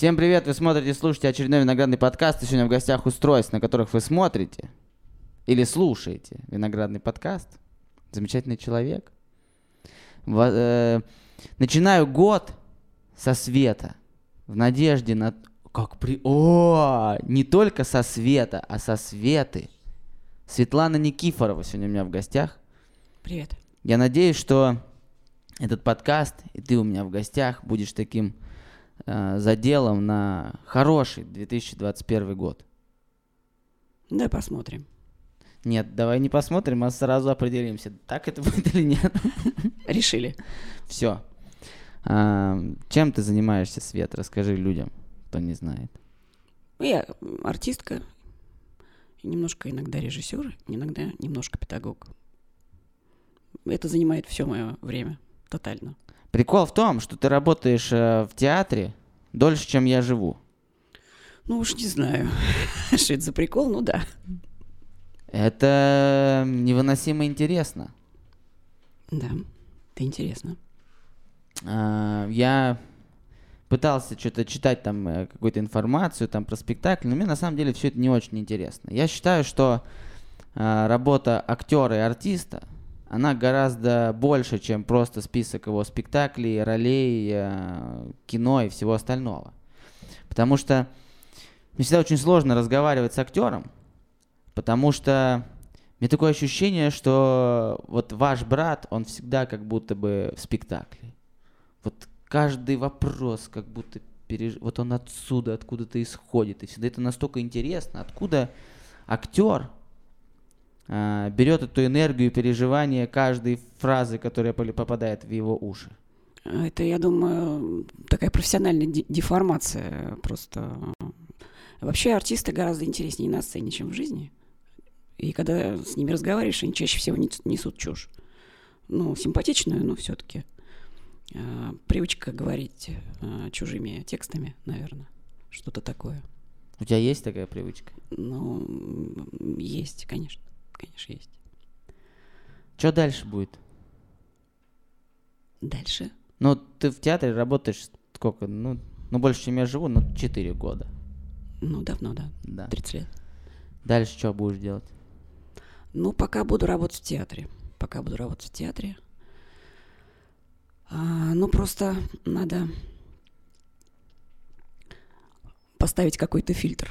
Всем привет, вы смотрите, слушаете очередной виноградный подкаст. И сегодня в гостях устройств, на которых вы смотрите или слушаете виноградный подкаст. Замечательный человек. Во- э, начинаю год со света. В надежде на... Как при... О, не только со света, а со светы. Светлана Никифорова сегодня у меня в гостях. Привет. Я надеюсь, что этот подкаст, и ты у меня в гостях, будешь таким э, заделом на хороший 2021 год. Давай посмотрим. Нет, давай не посмотрим, а сразу определимся, так это будет или нет. Решили. Все. чем ты занимаешься, Свет? Расскажи людям, кто не знает. Ну, Я артистка, немножко иногда режиссер, иногда немножко педагог. Это занимает все мое время тотально. Прикол в том, что ты работаешь э, в театре дольше, чем я живу. Ну уж не знаю, что это за прикол, ну да. Это невыносимо интересно. Да, это интересно. А, я пытался что-то читать там э, какую-то информацию там про спектакль, но мне на самом деле все это не очень интересно. Я считаю, что а, работа актера и артиста, она гораздо больше, чем просто список его спектаклей, ролей, э, кино и всего остального. Потому что мне всегда очень сложно разговаривать с актером, потому что мне такое ощущение, что вот ваш брат, он всегда как будто бы в спектакле. Вот каждый вопрос как будто переж... вот он отсюда, откуда-то исходит. И всегда это настолько интересно, откуда актер а, берет эту энергию и переживание каждой фразы, которая попадает в его уши. А Это, я думаю, такая профессиональная де- деформация просто. Вообще артисты гораздо интереснее на сцене, чем в жизни. И когда с ними разговариваешь, они чаще всего нес- несут чушь. Ну, симпатичную, но все-таки. Привычка говорить а, чужими текстами, наверное. Что-то такое. У тебя есть такая привычка? Ну, есть, конечно. Конечно, есть. Что дальше будет? Дальше. Ну, ты в театре работаешь сколько? Ну, ну больше, чем я живу, но 4 года. Ну, давно, да. Да. 30 лет. Дальше что будешь делать? Ну, пока буду работать в театре. Пока буду работать в театре. А, ну, просто надо поставить какой-то фильтр.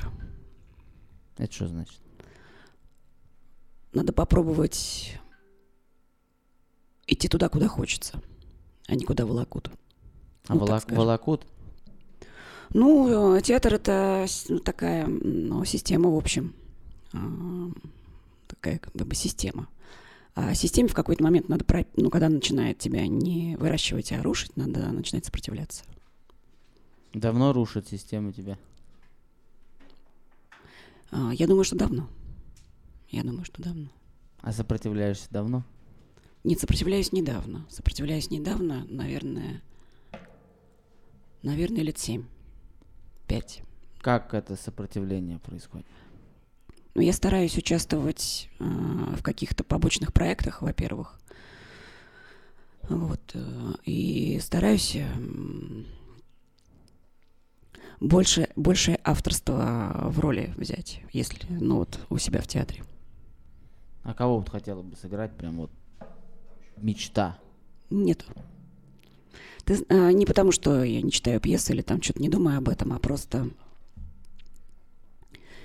Это что значит? Надо попробовать идти туда, куда хочется, а не куда волокут. А Ну, волок- волокут? Ну, э, театр это такая ну, система, в общем. А, Такая как бы система. А системе в какой-то момент надо, ну, когда начинает тебя не выращивать, а рушить, надо начинать сопротивляться. Давно рушит систему тебя? А, Я думаю, что давно. Я думаю, что давно. А сопротивляешься давно? Нет, сопротивляюсь недавно. Сопротивляюсь недавно, наверное, наверное, лет семь. Пять. Как это сопротивление происходит? Но я стараюсь участвовать э, в каких-то побочных проектах, во-первых. Вот. э, и стараюсь м, больше, больше авторства в роли взять, если, ну вот, у себя в театре. А кого вот хотела бы сыграть? Прям вот мечта. Нету. Ты а, не потому, что я не читаю пьесы или там что-то не думаю об этом, а просто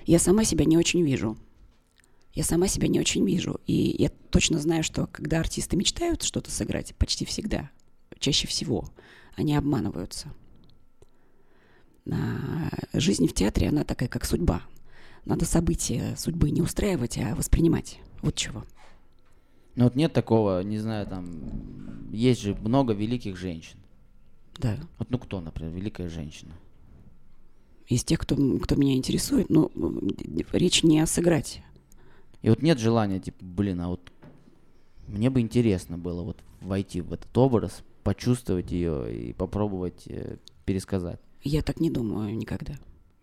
я сама себя не очень вижу. Я сама себя не очень вижу. И я точно знаю, что когда артисты мечтают что-то сыграть, почти всегда, чаще всего, они обманываются. А, жизнь в театре, она такая, как судьба. Надо события судьбы не устраивать, а воспринимать. Вот чего. Ну вот нет такого, не знаю, там, есть же много великих женщин. Да. Вот ну кто, например, великая женщина? из тех, кто, кто меня интересует, ну, м, д- речь не о сыграть. И вот нет желания, типа, блин, а вот мне бы интересно было вот войти в этот образ, почувствовать ее и попробовать э, пересказать. Я так не думаю никогда.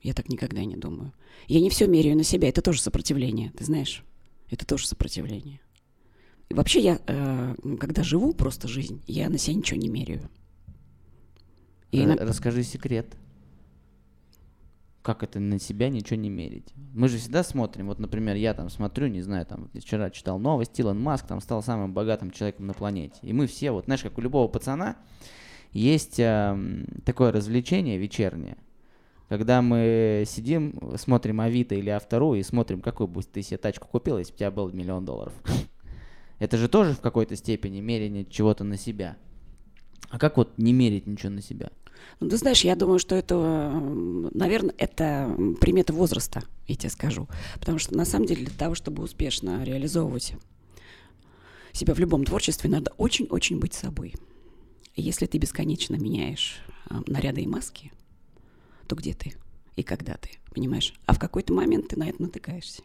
Я так никогда не думаю. Я не все меряю на себя. Это тоже сопротивление, ты знаешь? Это тоже сопротивление. И вообще я, э, когда живу просто жизнь, я на себя ничего не меряю. И Р- на- Расскажи секрет. Как это на себя ничего не мерить? Мы же всегда смотрим, вот, например, я там смотрю, не знаю, там вчера читал новость, Илон Маск там стал самым богатым человеком на планете. И мы все, вот, знаешь, как у любого пацана, есть э, такое развлечение вечернее, когда мы сидим, смотрим Авито или Автору и смотрим, какую бы ты себе тачку купил, если бы у тебя был миллион долларов. Это же тоже в какой-то степени мерение чего-то на себя. А как вот не мерить ничего на себя? Ну, ты знаешь, я думаю, что это, наверное, это примета возраста, я тебе скажу. Потому что, на самом деле, для того, чтобы успешно реализовывать себя в любом творчестве, надо очень-очень быть собой. Если ты бесконечно меняешь а, наряды и маски, то где ты и когда ты, понимаешь? А в какой-то момент ты на это натыкаешься.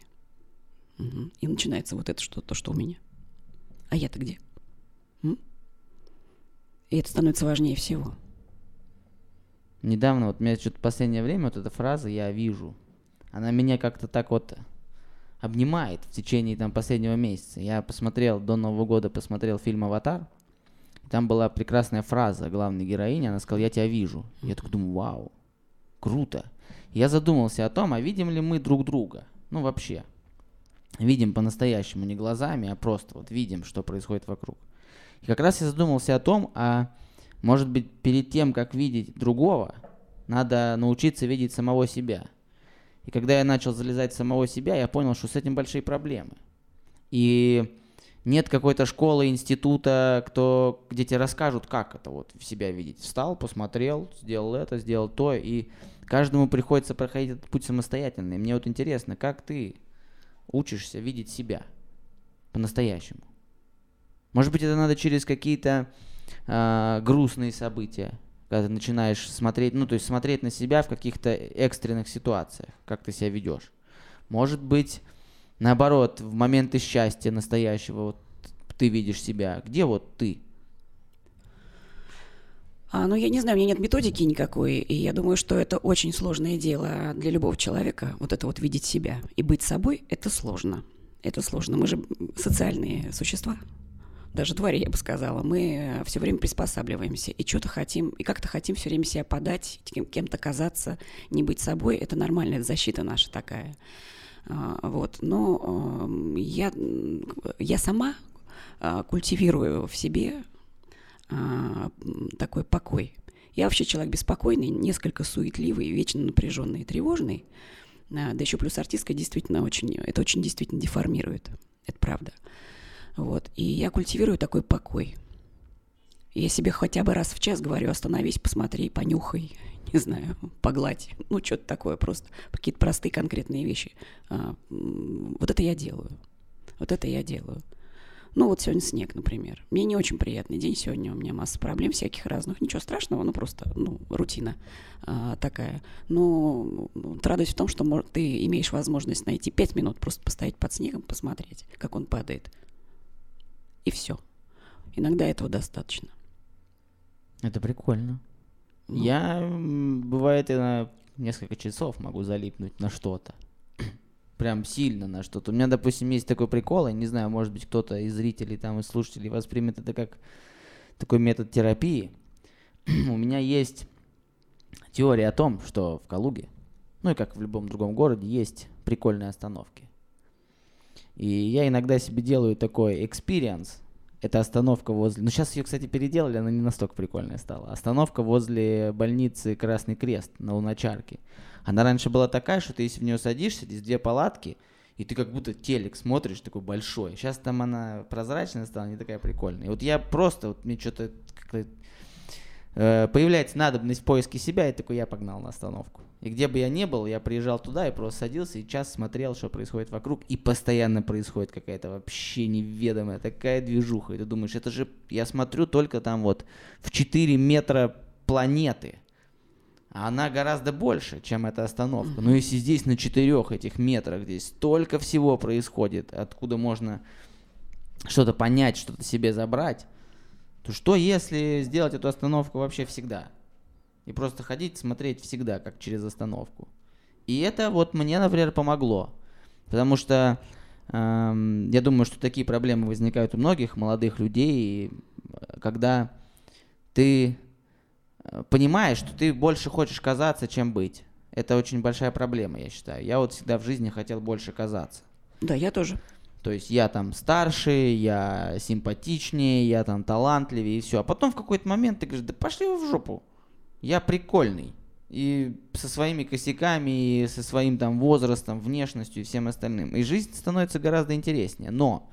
Угу. И начинается вот это что то, что у меня. А я-то где? М? И это становится важнее всего. Недавно, вот меня что-то в последнее время, вот эта фраза «я вижу», она меня как-то так вот обнимает в течение там последнего месяца. Я посмотрел, до Нового года посмотрел фильм «Аватар», там была прекрасная фраза главной героини, она сказала «я тебя вижу». Я так думаю, вау, круто. Я задумался о том, а видим ли мы друг друга, ну вообще. Видим по-настоящему, не глазами, а просто вот видим, что происходит вокруг. И как раз я задумался о том, а может быть, перед тем, как видеть другого, надо научиться видеть самого себя. И когда я начал залезать в самого себя, я понял, что с этим большие проблемы. И нет какой-то школы, института, кто, где тебе расскажут, как это вот в себя видеть. Встал, посмотрел, сделал это, сделал то, и каждому приходится проходить этот путь самостоятельно. И мне вот интересно, как ты учишься видеть себя по-настоящему? Может быть, это надо через какие-то э, грустные события, когда ты начинаешь смотреть, ну, то есть смотреть на себя в каких-то экстренных ситуациях, как ты себя ведешь. Может быть, наоборот, в моменты счастья настоящего вот ты видишь себя. Где вот ты? А, ну, я не знаю, у меня нет методики никакой, и я думаю, что это очень сложное дело для любого человека. Вот это вот видеть себя и быть собой, это сложно. Это сложно. Мы же социальные существа даже твари, я бы сказала, мы все время приспосабливаемся и что-то хотим, и как-то хотим все время себя подать, кем- кем-то казаться, не быть собой. Это нормально, это защита наша такая. А, вот. Но я, я сама а, культивирую в себе а, такой покой. Я вообще человек беспокойный, несколько суетливый, вечно напряженный и тревожный. Да еще плюс артистка действительно очень, это очень действительно деформирует. Это правда. Вот. И я культивирую такой покой. Я себе хотя бы раз в час говорю, остановись, посмотри, понюхай, не знаю, погладь. Ну, что-то такое просто. Какие-то простые конкретные вещи. А, вот это я делаю. Вот это я делаю. Ну, вот сегодня снег, например. Мне не очень приятный день сегодня. У меня масса проблем всяких разных. Ничего страшного, ну, просто, ну, рутина а, такая. Но вот, радость в том, что может, ты имеешь возможность найти пять минут просто постоять под снегом, посмотреть, как он падает и все. Иногда этого достаточно. Это прикольно. Ну. Я, бывает, и на несколько часов могу залипнуть на что-то. Прям сильно на что-то. У меня, допустим, есть такой прикол, я не знаю, может быть, кто-то из зрителей там, и слушателей воспримет это как такой метод терапии. У меня есть теория о том, что в Калуге, ну и как в любом другом городе, есть прикольные остановки. И я иногда себе делаю такой experience. Это остановка возле... Ну, сейчас ее, кстати, переделали, она не настолько прикольная стала. Остановка возле больницы Красный Крест на Луначарке. Она раньше была такая, что ты если в нее садишься, здесь две палатки, и ты как будто телек смотришь такой большой. Сейчас там она прозрачная стала, не такая прикольная. И вот я просто, вот мне что-то появляется надобность в поиске себя, и такой я погнал на остановку. И где бы я ни был, я приезжал туда и просто садился и час смотрел, что происходит вокруг. И постоянно происходит какая-то вообще неведомая такая движуха. И ты думаешь, это же, я смотрю только там вот в 4 метра планеты. А она гораздо больше, чем эта остановка. Но если здесь на четырех этих метрах, здесь столько всего происходит, откуда можно что-то понять, что-то себе забрать, то что если сделать эту остановку вообще всегда? и просто ходить, смотреть всегда, как через остановку. И это вот мне, например, помогло. Потому что эм, я думаю, что такие проблемы возникают у многих молодых людей, когда ты э, понимаешь, что ты больше хочешь казаться, чем быть. это очень большая проблема, я считаю. Я вот всегда в жизни хотел больше казаться. Да, я тоже. То есть я там старше, я симпатичнее, я там талантливее и все. А потом в какой-то момент ты говоришь, да пошли вы в жопу. Я прикольный. И со своими косяками, и со своим там возрастом, внешностью и всем остальным. И жизнь становится гораздо интереснее. Но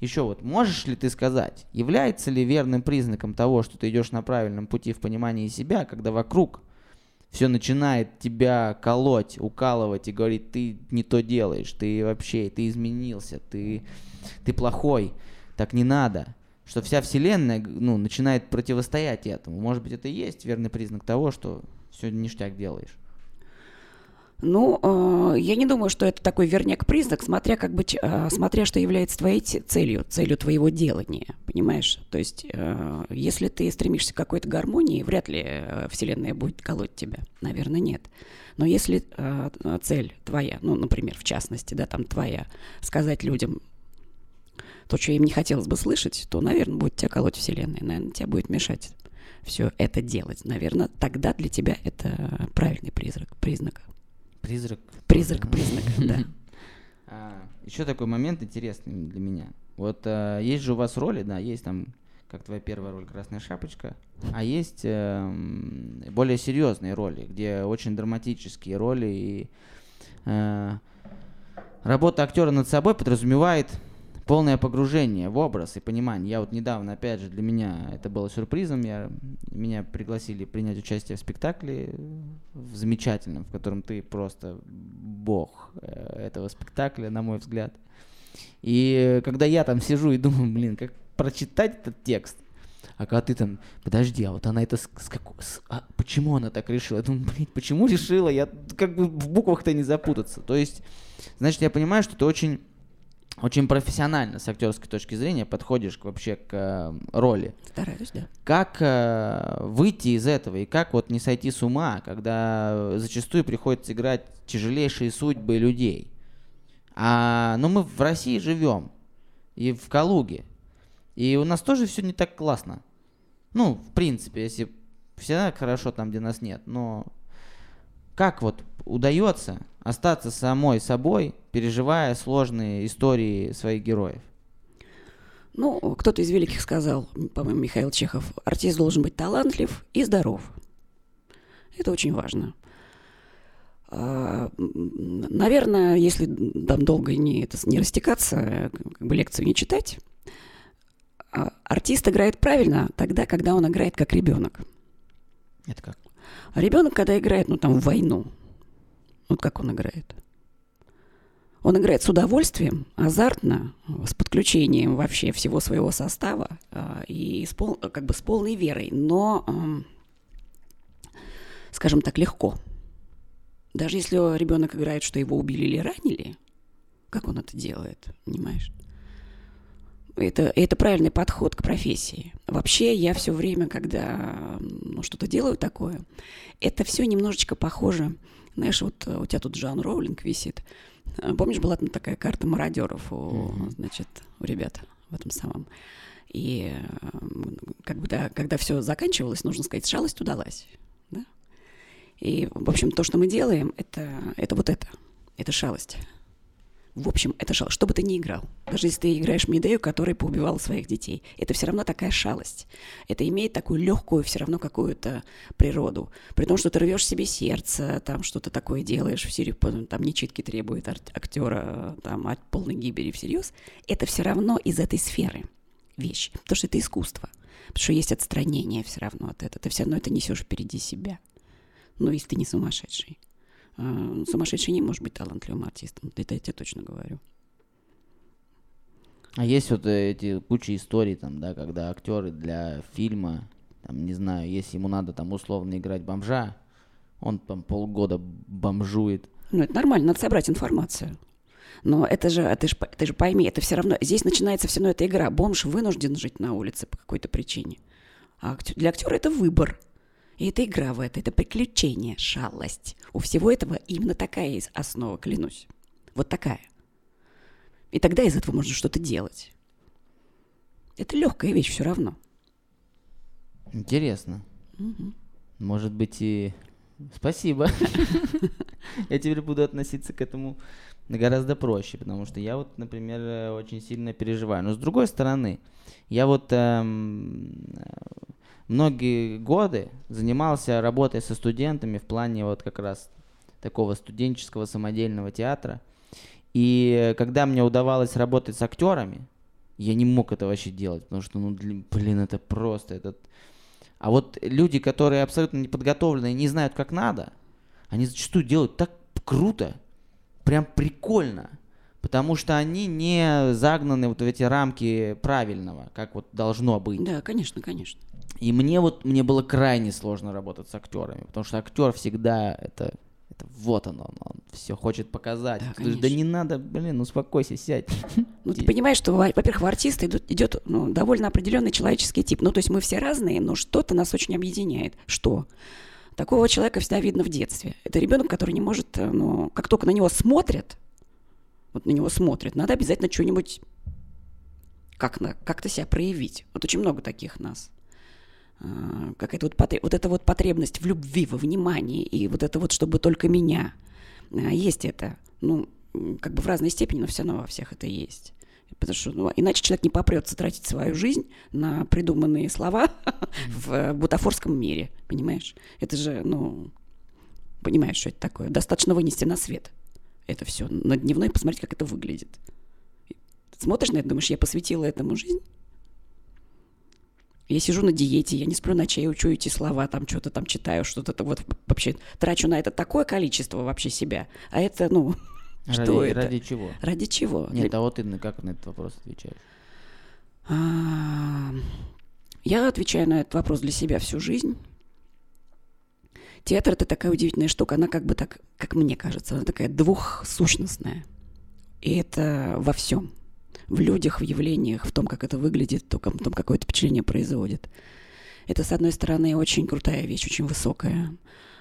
еще вот, можешь ли ты сказать, является ли верным признаком того, что ты идешь на правильном пути в понимании себя, когда вокруг все начинает тебя колоть, укалывать и говорить, ты не то делаешь, ты вообще, ты изменился, ты, ты плохой, так не надо. Что вся вселенная ну, начинает противостоять этому. Может быть, это и есть верный признак того, что все ништяк делаешь. Ну, э, я не думаю, что это такой верняк признак, смотря как бы, э, смотря что является твоей целью, целью твоего делания, понимаешь? То есть, э, если ты стремишься к какой-то гармонии, вряд ли Вселенная будет колоть тебя, наверное, нет. Но если цель твоя, ну, например, в частности, да, там твоя, сказать людям то, что им не хотелось бы слышать, то, наверное, будет тебя колоть Вселенная, наверное, тебя будет мешать все это делать. Наверное, тогда для тебя это правильный признак. признак. Призрак. Призрак, признак, да. А, еще такой момент интересный для меня. Вот а, есть же у вас роли, да, есть там, как твоя первая роль «Красная шапочка», а есть а, более серьезные роли, где очень драматические роли, и а, работа актера над собой подразумевает полное погружение в образ и понимание. Я вот недавно, опять же, для меня это было сюрпризом. Я, меня пригласили принять участие в спектакле в замечательном, в котором ты просто бог э, этого спектакля, на мой взгляд. И когда я там сижу и думаю, блин, как прочитать этот текст, а когда ты там, подожди, а вот она это с, с, как, с а почему она так решила? Я думаю, блин, почему решила? Я как бы в буквах-то не запутаться. То есть, значит, я понимаю, что ты очень очень профессионально с актерской точки зрения подходишь вообще к э, роли. Стараюсь, да. Как э, выйти из этого и как вот не сойти с ума, когда зачастую приходится играть тяжелейшие судьбы людей. А, ну мы в России живем и в Калуге, и у нас тоже все не так классно. Ну, в принципе, если всегда хорошо там, где нас нет, но как вот удается остаться самой собой, переживая сложные истории своих героев? Ну, кто-то из великих сказал, по-моему, Михаил Чехов, артист должен быть талантлив и здоров. Это очень важно. А, наверное, если там долго не, это, не растекаться, как бы лекцию не читать, а, артист играет правильно тогда, когда он играет как ребенок. Это как? А ребенок, когда играет, ну, там, в войну, вот как он играет. Он играет с удовольствием, азартно, с подключением вообще всего своего состава э, и с пол, как бы с полной верой, но, скажем так, легко. Даже если ребенок играет, что его убили или ранили, как он это делает, понимаешь? Это, это правильный подход к профессии. Вообще, я все время, когда ну, что-то делаю такое, это все немножечко похоже. Знаешь, вот у тебя тут Джон Роулинг висит. Помнишь, была там такая карта мародеров у, значит, у ребят в этом самом. И как бы, да, когда все заканчивалось, нужно сказать, шалость удалась. Да? И, в общем, то, что мы делаем, это, это вот это. Это шалость. В общем, это шалость. Что бы ты ни играл, даже если ты играешь Медею, который поубивал своих детей, это все равно такая шалость. Это имеет такую легкую все равно какую-то природу. При том, что ты рвешь себе сердце, там что-то такое делаешь, в серию, там нечитки требует актера там, от полной гибели всерьез, это все равно из этой сферы вещь. Потому что это искусство. Потому что есть отстранение все равно от этого. Ты все равно это несешь впереди себя. Ну, если ты не сумасшедший. А, сумасшедший не может быть талантливым артистом. Это я тебе точно говорю. А есть вот эти куча историй, там, да, когда актеры для фильма, там, не знаю, если ему надо там условно играть бомжа, он там полгода бомжует. Ну, это нормально, надо собрать информацию. Но это же, ты же, ты же пойми, это все равно, здесь начинается все равно эта игра. Бомж вынужден жить на улице по какой-то причине. А для актера это выбор. И это игра в это, это приключение, шалость. У всего этого именно такая есть основа, клянусь. Вот такая. И тогда из этого можно что-то делать. Это легкая вещь все равно. Интересно. Угу. Может быть, и Спасибо. Я теперь буду относиться к этому гораздо проще, потому что я вот, например, э, очень сильно переживаю. Но с другой стороны, я вот эм, многие годы занимался работой со студентами в плане вот как раз такого студенческого самодельного театра. И когда мне удавалось работать с актерами, я не мог это вообще делать, потому что, ну, блин, это просто, этот... А вот люди, которые абсолютно не подготовлены и не знают, как надо, они зачастую делают так круто, прям прикольно, потому что они не загнаны вот в эти рамки правильного, как вот должно быть. Да, конечно, конечно. И мне вот, мне было крайне сложно работать с актерами, потому что актер всегда это это вот он, он, все хочет показать. Да, Ты да не надо, блин, успокойся, сядь. Ну, ты понимаешь, что, во-первых, в артиста идет, идет ну, довольно определенный человеческий тип. Ну, то есть мы все разные, но что-то нас очень объединяет. Что? Такого человека всегда видно в детстве. Это ребенок, который не может, э, ну, как только на него смотрят, вот на него смотрят, надо обязательно что-нибудь как как-то себя проявить. Вот очень много таких нас. А, какая-то вот, потреб... вот эта вот потребность в любви, во внимании, и вот это вот, чтобы только меня. А, есть это. Ну, как бы в разной степени, но все равно во всех это есть. Потому что ну, иначе человек не попрется тратить свою жизнь на придуманные слова в бутафорском мире, понимаешь? Это же, ну, понимаешь, что это такое? Достаточно вынести на свет это все на дневной посмотреть, как это выглядит. Смотришь на это, думаешь, я посвятила этому жизнь? Я сижу на диете, я не сплю ночей, учу эти слова, там что-то там читаю, что-то вот вообще трачу на это такое количество вообще себя. А это, ну, ради, что это? Ради чего? Ради чего? Нет, а вот ты как на этот вопрос отвечаешь? А, я отвечаю на этот вопрос для себя всю жизнь. Театр это такая удивительная штука, она как бы так, как мне кажется, она такая двухсущностная. И это во всем в людях, в явлениях, в том, как это выглядит, в том, какое это впечатление производит. Это, с одной стороны, очень крутая вещь, очень высокая,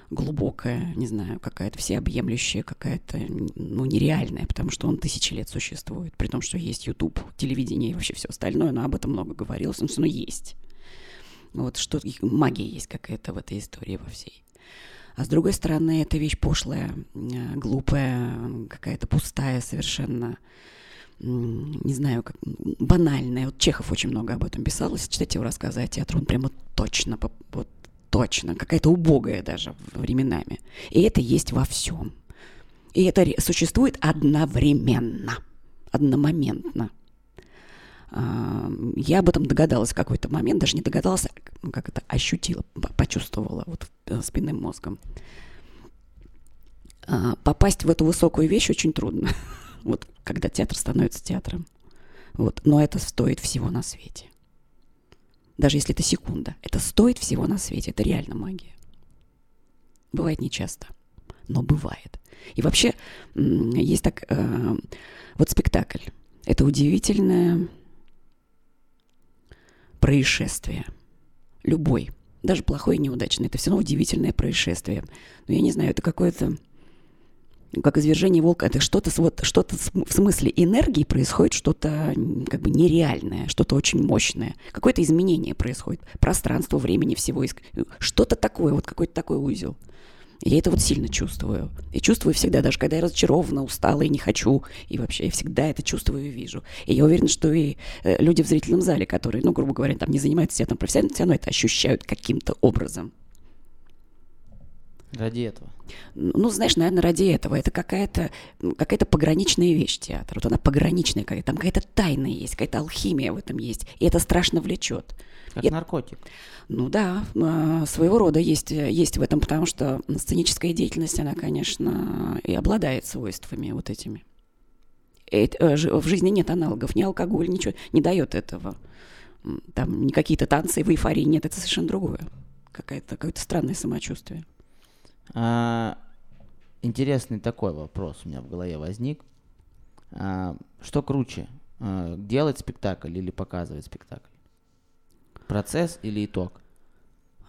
глубокая, не знаю, какая-то всеобъемлющая, какая-то, ну, нереальная, потому что он тысячи лет существует, при том, что есть YouTube, телевидение и вообще все остальное, но об этом много говорилось, но все равно есть. Вот что магия есть какая-то в этой истории во всей. А с другой стороны, это вещь пошлая, э, глупая, какая-то пустая совершенно, не знаю, как банальное. Вот Чехов очень много об этом писал. Если читать его рассказы о театре, он прямо точно, вот точно, какая-то убогая даже временами. И это есть во всем. И это существует одновременно, одномоментно. А, я об этом догадалась в какой-то момент, даже не догадалась, а как это ощутила, почувствовала вот э, спинным мозгом. А, попасть в эту высокую вещь очень трудно. Вот когда театр становится театром. Вот. Но это стоит всего на свете. Даже если это секунда. Это стоит всего на свете. Это реально магия. Бывает нечасто, но бывает. И вообще есть так... Э, вот спектакль. Это удивительное происшествие. Любой. Даже плохой и неудачный. Это все равно удивительное происшествие. Но я не знаю, это какое-то как извержение волка, это что-то вот, что-то в смысле энергии происходит, что-то как бы нереальное, что-то очень мощное. Какое-то изменение происходит. Пространство, времени, всего. Что-то такое, вот какой-то такой узел. Я это вот сильно чувствую. И чувствую всегда, даже когда я разочарована, устала и не хочу. И вообще я всегда это чувствую и вижу. И я уверена, что и э, люди в зрительном зале, которые, ну, грубо говоря, там не занимаются театром профессионально, все равно это ощущают каким-то образом. Ради этого. Ну, знаешь, наверное, ради этого. Это какая-то какая пограничная вещь театр. Вот она пограничная какая-то. Там какая-то тайна есть, какая-то алхимия в этом есть. И это страшно влечет. Как и, наркотик. Ну да, а, своего рода есть, есть в этом, потому что сценическая деятельность, она, конечно, и обладает свойствами вот этими. И, э, в жизни нет аналогов, ни алкоголь, ничего не дает этого. Там не какие-то танцы в эйфории, нет, это совершенно другое. Какое-то какое странное самочувствие. А, интересный такой вопрос у меня в голове возник. А, что круче, а, делать спектакль или показывать спектакль? Процесс или итог?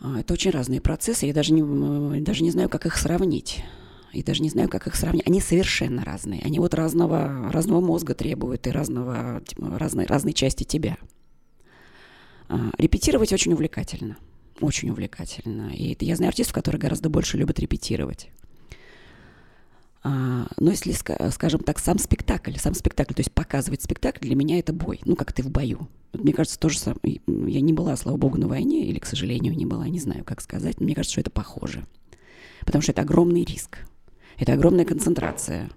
А, это очень разные процессы. Я даже не, даже не знаю, как их сравнить. И даже не знаю, как их сравнить. Они совершенно разные. Они вот разного, разного мозга требуют и разного, разной, разной части тебя. А, репетировать очень увлекательно очень увлекательно. И я знаю артистов, которые гораздо больше любят репетировать. А, но если, скажем так, сам спектакль, сам спектакль, то есть показывать спектакль, для меня это бой, ну, как ты в бою. Вот, мне кажется, тоже самое. Я не была, слава богу, на войне, или, к сожалению, не была, не знаю, как сказать. Но мне кажется, что это похоже. Потому что это огромный риск. Это огромная концентрация.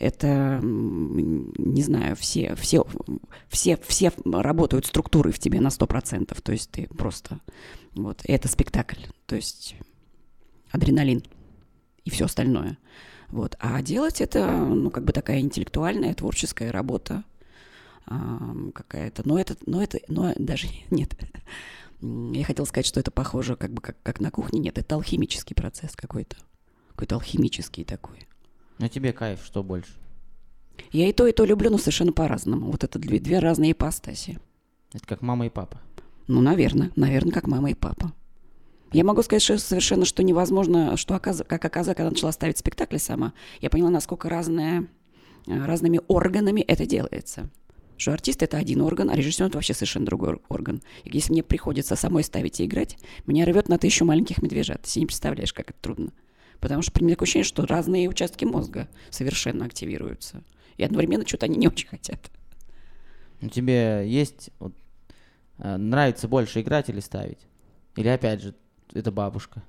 Это, не знаю, все, все, все, все работают структуры в тебе на 100%. То есть ты просто... Вот, это спектакль. То есть адреналин и все остальное. Вот. А делать это, ну, как бы такая интеллектуальная, творческая работа а, какая-то. Но это, но это, но даже нет. Я хотела сказать, что это похоже как бы как, как на кухне. Нет, это алхимический процесс какой-то. Какой-то алхимический такой. А тебе кайф что больше? Я и то, и то люблю, но совершенно по-разному. Вот это две, две разные ипостаси. Это как мама и папа? Ну, наверное. Наверное, как мама и папа. Я могу сказать что совершенно, что невозможно, что оказ... как оказалось, когда начала ставить спектакли сама, я поняла, насколько разное, э, разными органами это делается. Что артист — это один орган, а режиссер — это вообще совершенно другой орган. И если мне приходится самой ставить и играть, меня рвет на тысячу маленьких медвежат. Ты себе не представляешь, как это трудно. Потому что такое ощущение, что разные участки мозга совершенно активируются. И одновременно что-то они не очень хотят. У тебе есть... Вот, э, нравится больше играть или ставить? Или опять же это бабушка.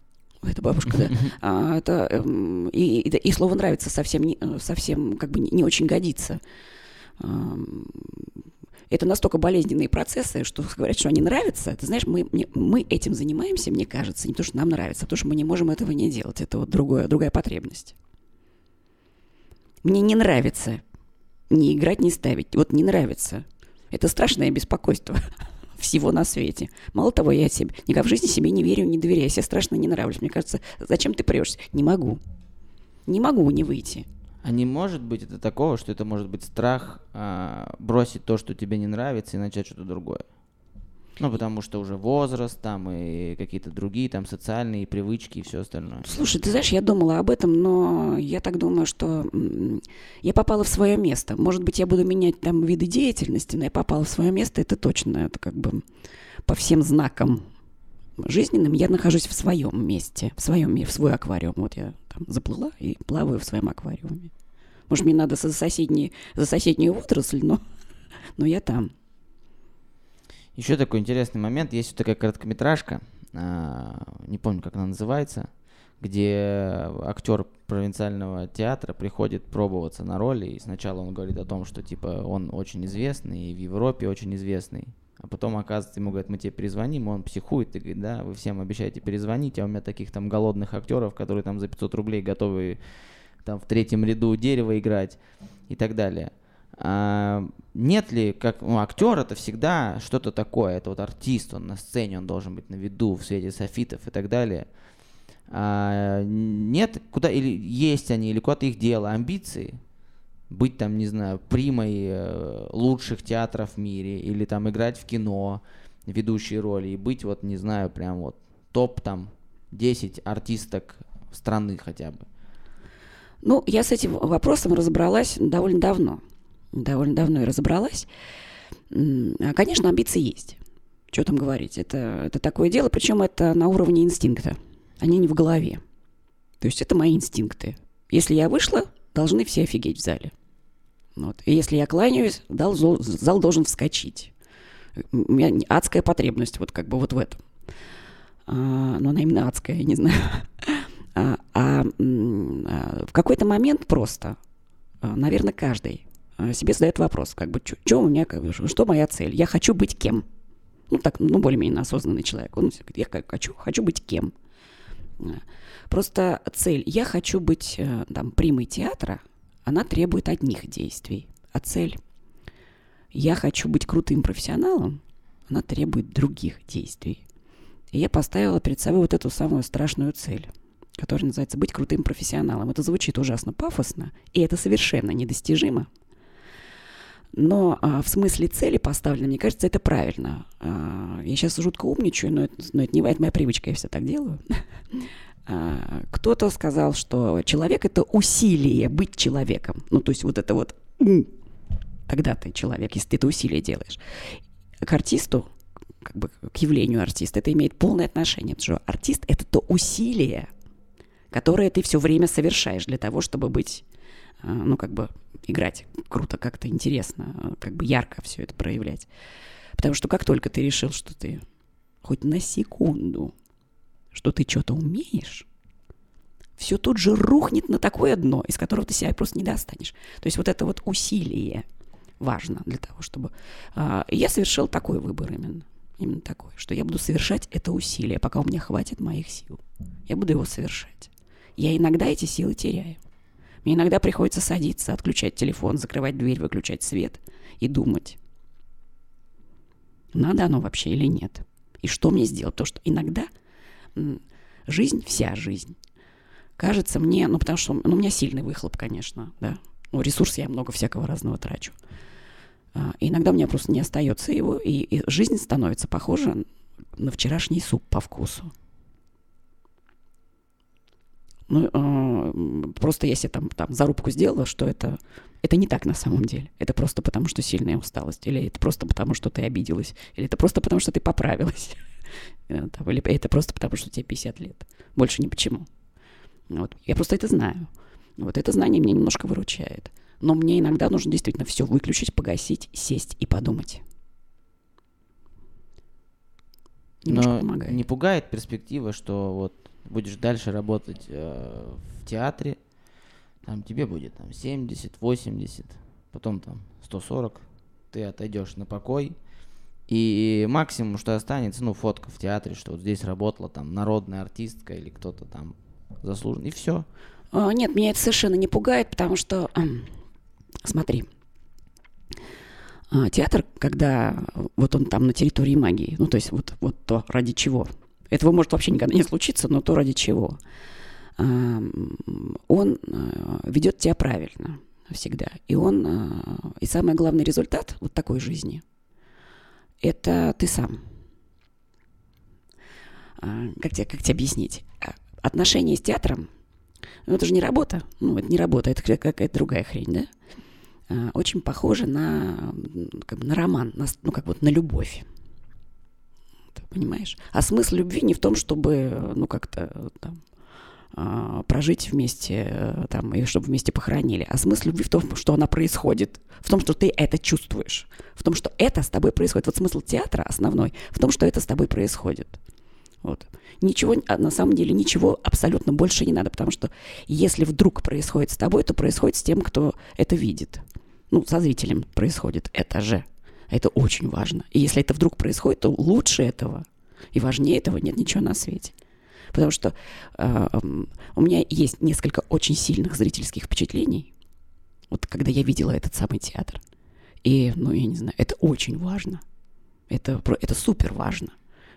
Это бабушка, да. А, это, эм, и, и, и слово нравится совсем, не, совсем как бы не, не очень годится. Это настолько болезненные процессы, что говорят, что они нравятся. Ты знаешь, мы, мы этим занимаемся, мне кажется, не то, что нам нравится, а то, что мы не можем этого не делать. Это вот другое, другая потребность. Мне не нравится не играть, не ставить. Вот не нравится. Это страшное беспокойство всего на свете. Мало того, я себе никак в жизни себе не верю, не доверяю. Я себе страшно не нравлюсь. Мне кажется, зачем ты прешься? Не могу. Не могу не выйти. А не может быть это такого, что это может быть страх а, бросить то, что тебе не нравится, и начать что-то другое? Ну, потому что уже возраст там и какие-то другие там социальные привычки и все остальное. Слушай, ты знаешь, я думала об этом, но я так думаю, что я попала в свое место. Может быть, я буду менять там виды деятельности, но я попала в свое место, это точно, это как бы по всем знакам жизненным я нахожусь в своем месте, в своем мире, в свой аквариум. Вот я там заплыла и плаваю в своем аквариуме. Может, мне надо за, соседний, за соседнюю отрасль, но, но я там. Еще такой интересный момент. Есть вот такая короткометражка, а, не помню, как она называется, где актер провинциального театра приходит пробоваться на роли, и сначала он говорит о том, что типа он очень известный, и в Европе очень известный, а потом, оказывается, ему говорят, мы тебе перезвоним, он психует и говорит, да, вы всем обещаете перезвонить, а у меня таких там голодных актеров, которые там за 500 рублей готовы там в третьем ряду дерево играть и так далее. А, нет ли, как ну, актер это всегда что-то такое, это вот артист, он на сцене, он должен быть на виду в свете софитов и так далее. А, нет, куда или есть они, или куда-то их дело, амбиции, быть там, не знаю, примой э, лучших театров в мире, или там играть в кино, ведущие роли, и быть вот, не знаю, прям вот топ там 10 артисток страны хотя бы. Ну, я с этим вопросом разобралась довольно давно довольно давно и разобралась. А, конечно, амбиции есть. Что там говорить? Это, это такое дело, причем это на уровне инстинкта. Они не в голове. То есть это мои инстинкты. Если я вышла, должны все офигеть в зале. Вот. И если я кланяюсь, зал, зал должен вскочить. У меня адская потребность вот как бы вот в этом. А, но она именно адская, я не знаю. А, а, а в какой-то момент просто, а, наверное, каждый Э, себе задает вопрос, как бы, что у меня, как что моя цель? Я хочу быть кем? Ну, так, ну, более-менее осознанный человек. Он говорит, я хочу, хочу быть кем? Просто цель, я хочу быть э, там примой театра, она требует одних действий. А цель, я хочу быть крутым профессионалом, она требует других действий. И я поставила перед собой вот эту самую страшную цель, которая называется «быть крутым профессионалом». Это звучит ужасно пафосно, и это совершенно недостижимо – но а, в смысле цели поставлены, мне кажется, это правильно. А, я сейчас жутко умничаю, но это, но это не моя привычка, я все так делаю. А, кто-то сказал, что человек это усилие быть человеком. Ну, то есть вот это вот тогда ты человек, если ты это усилие делаешь. К артисту, как бы к явлению артиста. Это имеет полное отношение, потому что артист — это то усилие, которое ты все время совершаешь для того, чтобы быть, э, ну, как бы играть круто, как-то интересно, как бы ярко все это проявлять. Потому что как только ты решил, что ты хоть на секунду, что ты что-то умеешь, все тут же рухнет на такое дно, из которого ты себя просто не достанешь. То есть вот это вот усилие важно для того, чтобы... А, я совершил такой выбор именно. Именно такой, что я буду совершать это усилие, пока у меня хватит моих сил. Я буду его совершать. Я иногда эти силы теряю. Мне иногда приходится садиться, отключать телефон, закрывать дверь, выключать свет и думать, надо оно вообще или нет. И что мне сделать? То, что иногда жизнь, вся жизнь, кажется мне, ну, потому что ну, у меня сильный выхлоп, конечно, да. Ну, ресурс я много всякого разного трачу. А, и иногда у меня просто не остается его, и, и жизнь становится похожа на вчерашний суп по вкусу. Ну, э, просто себе там, там зарубку сделала, что это, это не так на самом деле. Это просто потому, что сильная усталость. Или это просто потому, что ты обиделась. Или это просто потому, что ты поправилась. Э, или это просто потому, что тебе 50 лет. Больше ни почему. Вот. Я просто это знаю. Вот это знание меня немножко выручает. Но мне иногда нужно действительно все выключить, погасить, сесть и подумать. Немножко Но помогает. не пугает перспектива, что вот будешь дальше работать э, в театре, там тебе будет там 70, 80, потом там 140, ты отойдешь на покой, и максимум, что останется, ну, фотка в театре, что вот здесь работала там народная артистка или кто-то там заслуженный, и все. А, нет, меня это совершенно не пугает, потому что, смотри, а, театр, когда вот он там на территории магии, ну, то есть вот, вот то, ради чего, этого может вообще никогда не случиться, но то, ради чего, он а, ведет тебя правильно всегда. И он, и самый главный результат вот такой жизни, это ты сам. Как тебе, как тебе объяснить? отношения с театром, ну, это же не работа, ну, это не работа, это какая-то другая хрень, да? А, очень похоже на, как бы, на роман, на, ну, как вот на любовь. Ты понимаешь? А смысл любви не в том, чтобы, ну, как-то там, а, прожить вместе, э, там, и чтобы вместе похоронили. А смысл любви в том, что она происходит, в том, что ты это чувствуешь, в том, что это с тобой происходит. Вот смысл театра основной в том, что это с тобой происходит. Вот. Ничего, а на самом деле, ничего абсолютно больше не надо, потому что если вдруг происходит с тобой, то происходит с тем, кто это видит. Ну, со зрителем происходит это же. Это очень важно. И если это вдруг происходит, то лучше этого и важнее этого нет ничего на свете. Потому что э, у меня есть несколько очень сильных зрительских впечатлений, вот когда я видела этот самый театр. И, ну, я не знаю, это очень важно. Это, это супер важно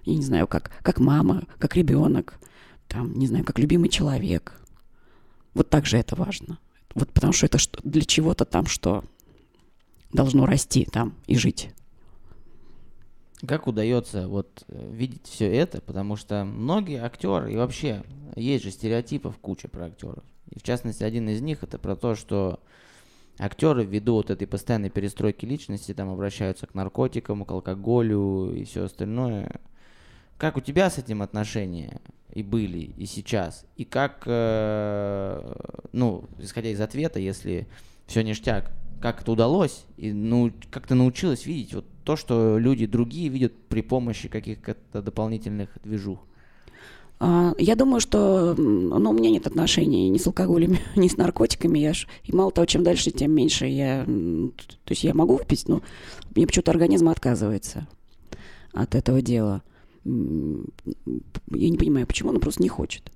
я не знаю, как, как мама, как ребенок, там, не знаю, как любимый человек. Вот так же это важно. Вот потому что это для чего-то там, что должно расти там и жить. Как удается вот э, видеть все это, потому что многие актеры и вообще есть же стереотипов куча про актеров. И в частности один из них это про то, что актеры ввиду вот этой постоянной перестройки личности там обращаются к наркотикам, к алкоголю и все остальное. Как у тебя с этим отношения и были, и сейчас? И как, э, ну, исходя из ответа, если все ништяк, как это удалось? И ну, как ты научилась видеть вот то, что люди другие видят при помощи каких-то дополнительных движух? А, я думаю, что ну, у меня нет отношений ни с алкоголем, ни с наркотиками. Я ж, и мало того, чем дальше, тем меньше я... То есть я могу выпить, но мне почему-то организм отказывается от этого дела я не понимаю, почему, он просто не хочет.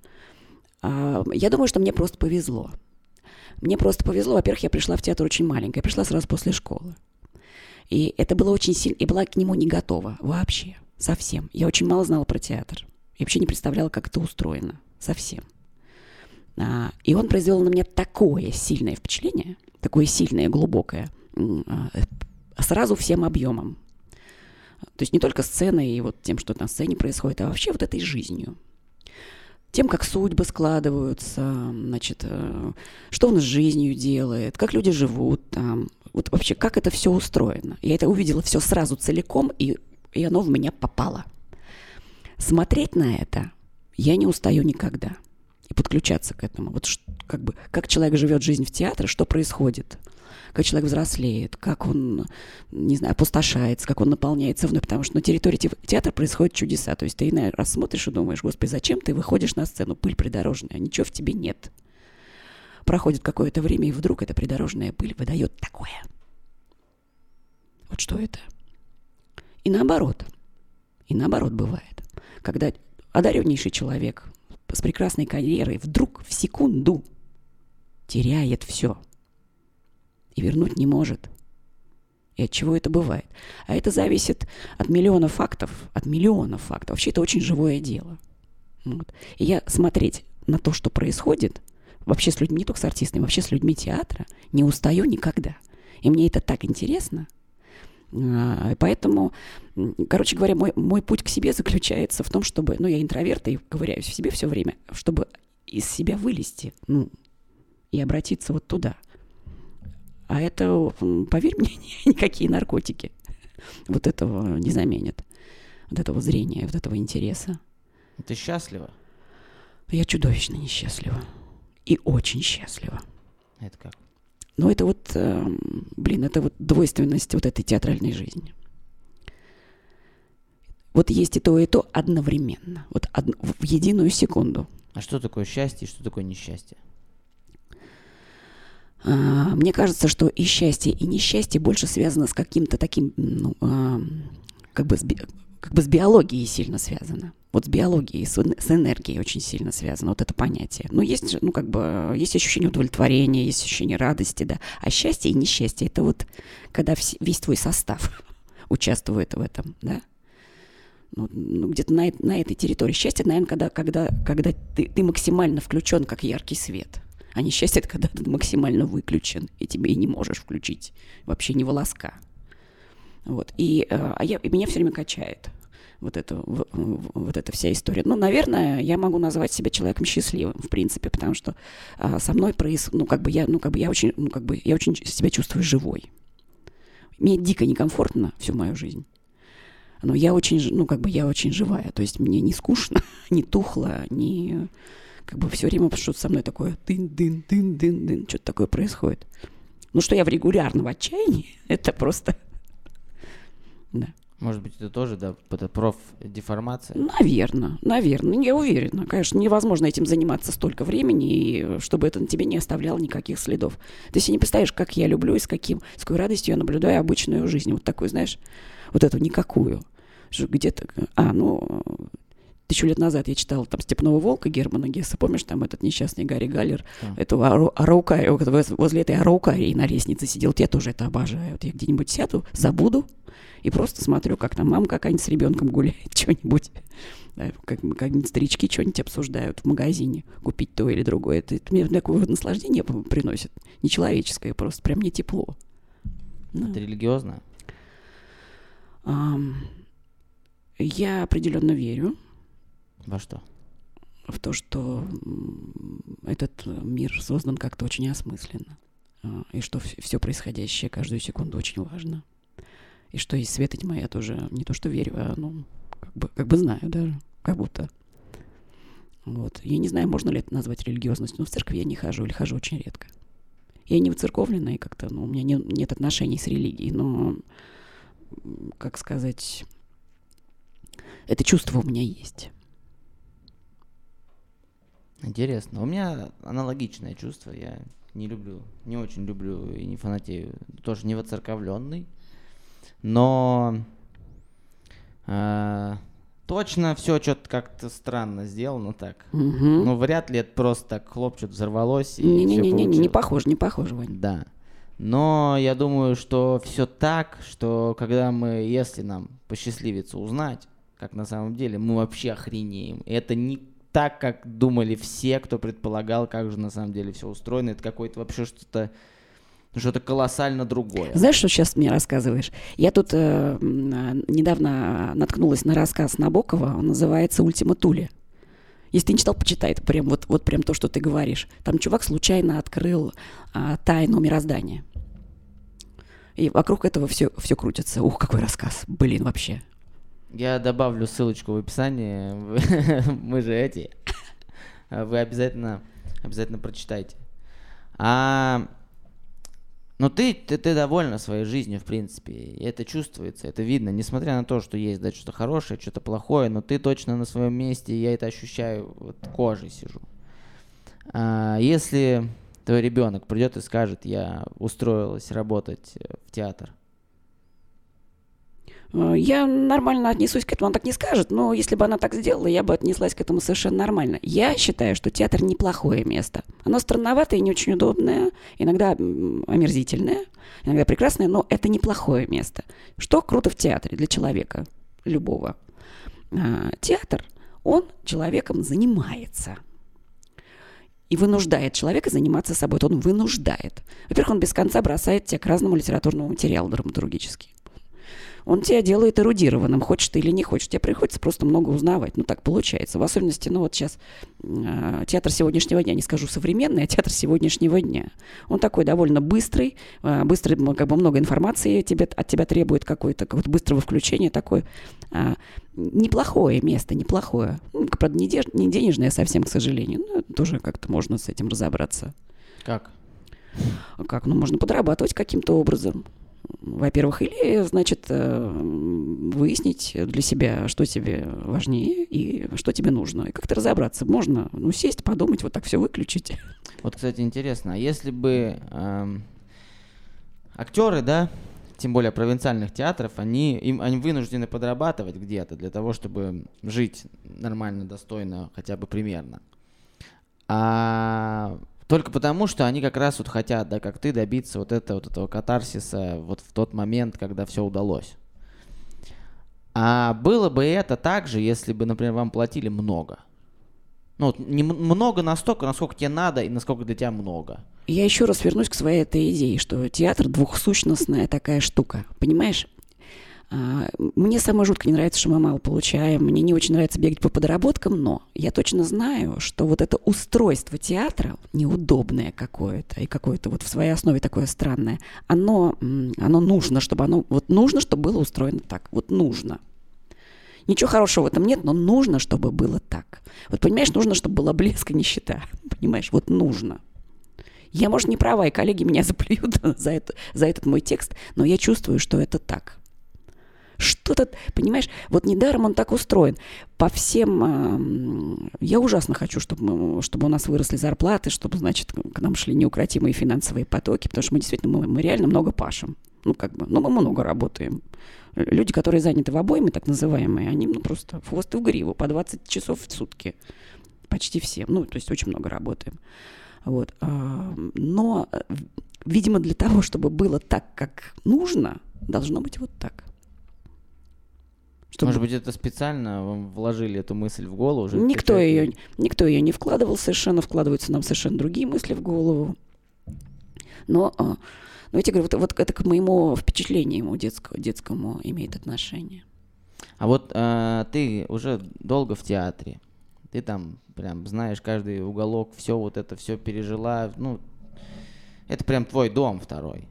А, я думаю, что мне просто повезло. Мне просто повезло. Во-первых, я пришла в театр очень маленькая. Пришла сразу после школы. И это было очень сильно... И была к нему не готова вообще. Совсем. Я очень мало знала про театр. Я вообще не представляла, как это устроено. Совсем. А, и он произвел на меня такое сильное впечатление, такое сильное, глубокое, а, сразу всем объемом. То есть не только сценой и вот тем, что на сцене происходит, а вообще вот этой жизнью. Тем, как судьбы складываются, значит, э, что он с жизнью делает, как люди живут там, вот вообще как это все устроено. Я это увидела все сразу целиком и и оно в меня попало. Смотреть на это я не устаю никогда. И подключаться к этому. Вот как бы, как человек живет жизнь в театре, что происходит – как человек взрослеет, как он, не знаю, опустошается, как он наполняется вновь, потому что на территории театра происходят чудеса. То есть ты иной раз смотришь и думаешь, господи, зачем ты выходишь на сцену, пыль придорожная, ничего в тебе нет. Проходит какое-то время, и вдруг эта придорожная пыль выдает такое. Вот что это? И наоборот. И наоборот бывает. Когда одареннейший человек с прекрасной карьерой вдруг в секунду теряет все – и вернуть не может. И от чего это бывает? А это зависит от миллиона фактов, от миллиона фактов. Вообще это очень живое дело. Вот. И я смотреть на то, что происходит, вообще с людьми, не только с артистами, вообще с людьми театра, не устаю никогда. И мне это так интересно. А, поэтому, короче говоря, мой, мой путь к себе заключается в том, чтобы, ну, я интроверт и ковыряюсь в себе все время, чтобы из себя вылезти, ну, и обратиться вот туда – а это, поверь мне, никакие наркотики вот этого не заменят. Вот этого зрения, вот этого интереса. Ты счастлива? Я чудовищно несчастлива. И очень счастлива. Это как? Ну, это вот, э, блин, это вот двойственность вот этой театральной жизни. Вот есть и то, и то одновременно. Вот од... в единую секунду. А что такое счастье и что такое несчастье? А, мне кажется, что и счастье, и несчастье больше связано с каким-то таким, ну, а, как бы с, как бы с биологией сильно связано. Вот с биологией, с, с энергией очень сильно связано вот это понятие. Ну, есть, ну, как бы, есть ощущение удовлетворения, есть ощущение радости, да. А счастье и несчастье – это вот когда вс- весь твой состав участвует в этом, да. Ну, ну где-то на, на этой территории счастье, наверное, когда, когда, когда ты, ты максимально включен, как яркий свет – а несчастье – это когда ты максимально выключен, и тебе и не можешь включить вообще ни волоска. Вот. И, э, а я, и меня все время качает вот, это, вот эта вся история. Ну, наверное, я могу назвать себя человеком счастливым, в принципе, потому что а, со мной происходит, ну, как бы я, ну, как бы я очень, ну, как бы я очень себя чувствую живой. Мне дико некомфортно всю мою жизнь. Но я очень, ну, как бы я очень живая. То есть мне не скучно, не тухло, не как бы все время что-то со мной такое дын-дын-дын-дын-дын, что-то такое происходит. Ну, что я в регулярном отчаянии, это просто... Да. Может быть, это тоже, да, это профдеформация? Наверное, наверное, я уверена. Конечно, невозможно этим заниматься столько времени, и чтобы это на тебе не оставляло никаких следов. Ты себе не представляешь, как я люблю и с, каким, с какой радостью я наблюдаю обычную жизнь. Вот такую, знаешь, вот эту никакую. Где-то, а, ну, тысячу лет назад я читала там «Степного волка» Германа Гесса, помнишь, там этот несчастный Гарри Галлер, а. эту ару, араукарию, возле этой араукарии на лестнице сидел, я тоже это обожаю. Вот я где-нибудь сяду, забуду, и просто смотрю, как там мама какая-нибудь с ребенком гуляет, что-нибудь. Да, как, как старички что-нибудь обсуждают в магазине, купить то или другое. Это, это мне такое наслаждение приносит. Нечеловеческое просто, прям мне тепло. Это да. религиозно? Um, я определенно верю. Во что? В то, что этот мир создан как-то очень осмысленно. А, и что все происходящее каждую секунду очень важно. И что есть свет и тьма, я тоже не то что верю, а ну, как бы, как бы знаю даже, как будто. Вот. Я не знаю, можно ли это назвать религиозностью, но в церковь я не хожу или хожу очень редко. Я не выцерковленная, и как-то, ну, у меня не, нет отношений с религией, но, как сказать, это чувство у меня есть. Интересно. У меня аналогичное чувство. Я не люблю, не очень люблю и не фанатею. Тоже не воцерковленный. Но э, точно все что-то как-то странно сделано так. Угу. Ну, вряд ли это просто так хлоп, что-то взорвалось. Не-не-не, не похоже, не похоже, Вань. Да. Но я думаю, что все так, что когда мы, если нам посчастливится узнать, как на самом деле, мы вообще охренеем. И это не так, как думали все, кто предполагал, как же на самом деле все устроено. Это какое-то вообще что-то что-то колоссально другое. Знаешь, что сейчас мне рассказываешь? Я тут э, недавно наткнулась на рассказ Набокова, он называется «Ультима Тули». Если ты не читал, почитай. Это прям вот, вот прям то, что ты говоришь. Там чувак случайно открыл а, тайну мироздания. И вокруг этого все, все крутится. Ух, какой рассказ. Блин, вообще. Я добавлю ссылочку в описании. Мы же эти. Вы обязательно, обязательно прочитайте. А, но ты, ты, ты довольна своей жизнью, в принципе. И это чувствуется, это видно. Несмотря на то, что есть да, что-то хорошее, что-то плохое, но ты точно на своем месте, и я это ощущаю, вот кожей сижу. А, если твой ребенок придет и скажет, я устроилась работать в театр, Э, я нормально отнесусь к этому, она так не скажет, но если бы она так сделала, я бы отнеслась к этому совершенно нормально. Я считаю, что театр неплохое место. Оно странноватое не очень удобное, иногда омерзительное, иногда прекрасное, но это неплохое место. Что круто в театре для человека любого? А, театр, он человеком занимается и вынуждает человека заниматься собой. Он вынуждает. Во-первых, он без конца бросает тебя к разному литературному материалу драматургически он тебя делает эрудированным, хочешь ты или не хочешь. Тебе приходится просто много узнавать. Ну, так получается. В особенности, ну, вот сейчас э, театр сегодняшнего дня, не скажу современный, а театр сегодняшнего дня. Он такой довольно быстрый, э, быстрый, как бы много информации тебе, от тебя требует какое-то какое быстрого включения, такое э, неплохое место, неплохое. Ну, правда, не, деж, не денежное совсем, к сожалению. Но тоже как-то можно с этим разобраться. Как? Как? Ну, можно подрабатывать каким-то образом во-первых, или, значит, э, выяснить для себя, что тебе важнее и что тебе нужно. И как-то разобраться. Можно, ну, сесть, подумать, вот так все выключить. Вот, кстати, интересно, а если бы эм, актеры, да, тем более провинциальных театров, они, им, они вынуждены подрабатывать где-то для того, чтобы жить нормально, достойно, хотя бы примерно. А только потому, что они как раз вот хотят, да, как ты, добиться вот этого, вот этого катарсиса вот в тот момент, когда все удалось. А было бы это так же, если бы, например, вам платили много. Ну, вот не много настолько, насколько тебе надо и насколько для тебя много. Я еще раз вернусь к своей этой идее, что театр двухсущностная такая штука. Понимаешь? А, мне самое жутко не нравится, что мы мало получаем. Мне не очень нравится бегать по подработкам, но я точно знаю, что вот это устройство театра, неудобное какое-то, и какое-то вот в своей основе такое странное, оно, оно нужно, чтобы оно, вот нужно, чтобы было устроено так. Вот нужно. Ничего хорошего в этом нет, но нужно, чтобы было так. Вот понимаешь, нужно, чтобы была блеск и нищета. Понимаешь, вот нужно. Я, может, не права, и коллеги меня заплюют за, это, за этот мой текст, но я чувствую, что это так. Что-то, понимаешь, вот недаром он так устроен. По всем... Я ужасно хочу, чтобы, чтобы у нас выросли зарплаты, чтобы, значит, к нам шли неукротимые финансовые потоки, потому что мы действительно, мы, мы реально много пашем. Ну, как бы, ну, мы много работаем. Люди, которые заняты в обойме, так называемые, они, ну, просто в хвост и в гриву, по 20 часов в сутки. Почти все. Ну, то есть очень много работаем. Вот. Но, видимо, для того, чтобы было так, как нужно, должно быть вот так. Чтобы... Может быть, это специально вам вложили эту мысль в голову? Уже никто, ее, никто ее не вкладывал совершенно, вкладываются нам совершенно другие мысли в голову. Но, а, но я тебе говорю, вот, вот это к моему впечатлению детскому, детскому имеет отношение. А вот а, ты уже долго в театре, ты там прям знаешь каждый уголок, все вот это все пережила, ну, это прям твой дом второй.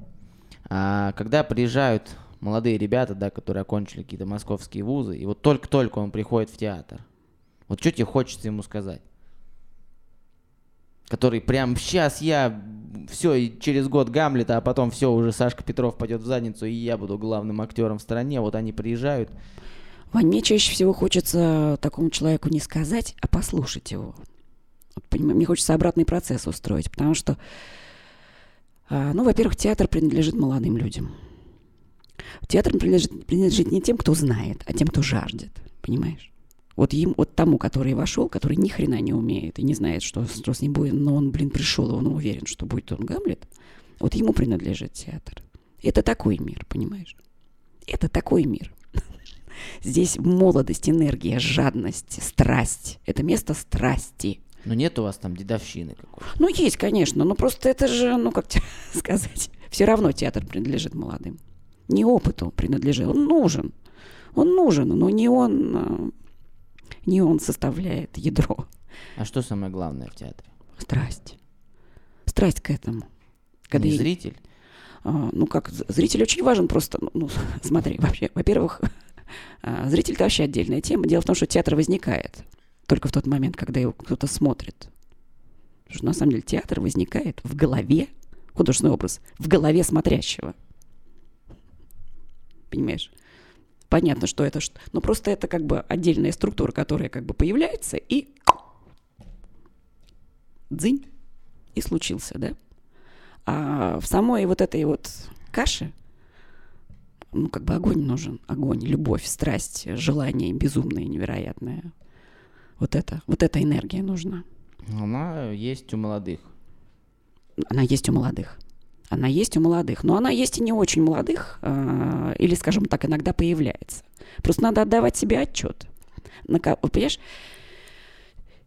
А когда приезжают молодые ребята, да, которые окончили какие-то московские вузы, и вот только-только он приходит в театр. Вот что тебе хочется ему сказать? Который прям сейчас я все, и через год Гамлета, а потом все, уже Сашка Петров пойдет в задницу, и я буду главным актером в стране. Вот они приезжают. Мне чаще всего хочется такому человеку не сказать, а послушать его. Вот, понимаю, мне хочется обратный процесс устроить, потому что, а, ну, во-первых, театр принадлежит молодым людям. Театр принадлежит, принадлежит не тем, кто знает, а тем, кто жаждет. Понимаешь? Вот, им, вот тому, который вошел, который ни хрена не умеет и не знает, что, что с ним будет, но он, блин, пришел, и он уверен, что будет он Гамлет, вот ему принадлежит театр. Это такой мир, понимаешь? Это такой мир. Здесь молодость, энергия, жадность, страсть. Это место страсти. Но нет у вас там дедовщины какой-то? Ну, есть, конечно, но просто это же, ну, как тебе сказать, все равно театр принадлежит молодым не опыту принадлежит. Он нужен. Он нужен, но не он, а, не он составляет ядро. А что самое главное в театре? Страсть. Страсть к этому. Когда не я... зритель? А, ну как, зритель очень важен просто. Ну, ну смотри, вообще, во-первых, А, зритель это вообще отдельная тема. Дело в том, что театр возникает только в тот момент, когда его кто-то смотрит. Потому что на самом деле театр возникает в голове, художественный образ, в голове смотрящего. Понимаешь? Понятно, что это... Но просто это как бы отдельная структура, которая как бы появляется и... Дзынь. И случился, да? А в самой вот этой вот каше, ну, как бы огонь нужен. Огонь, любовь, страсть, желание безумное, невероятное. Вот это, вот эта энергия нужна. Она есть у молодых. Она есть у молодых. Она есть у молодых, но она есть и не очень молодых, э, или, скажем так, иногда появляется. Просто надо отдавать себе отчет. На, понимаешь,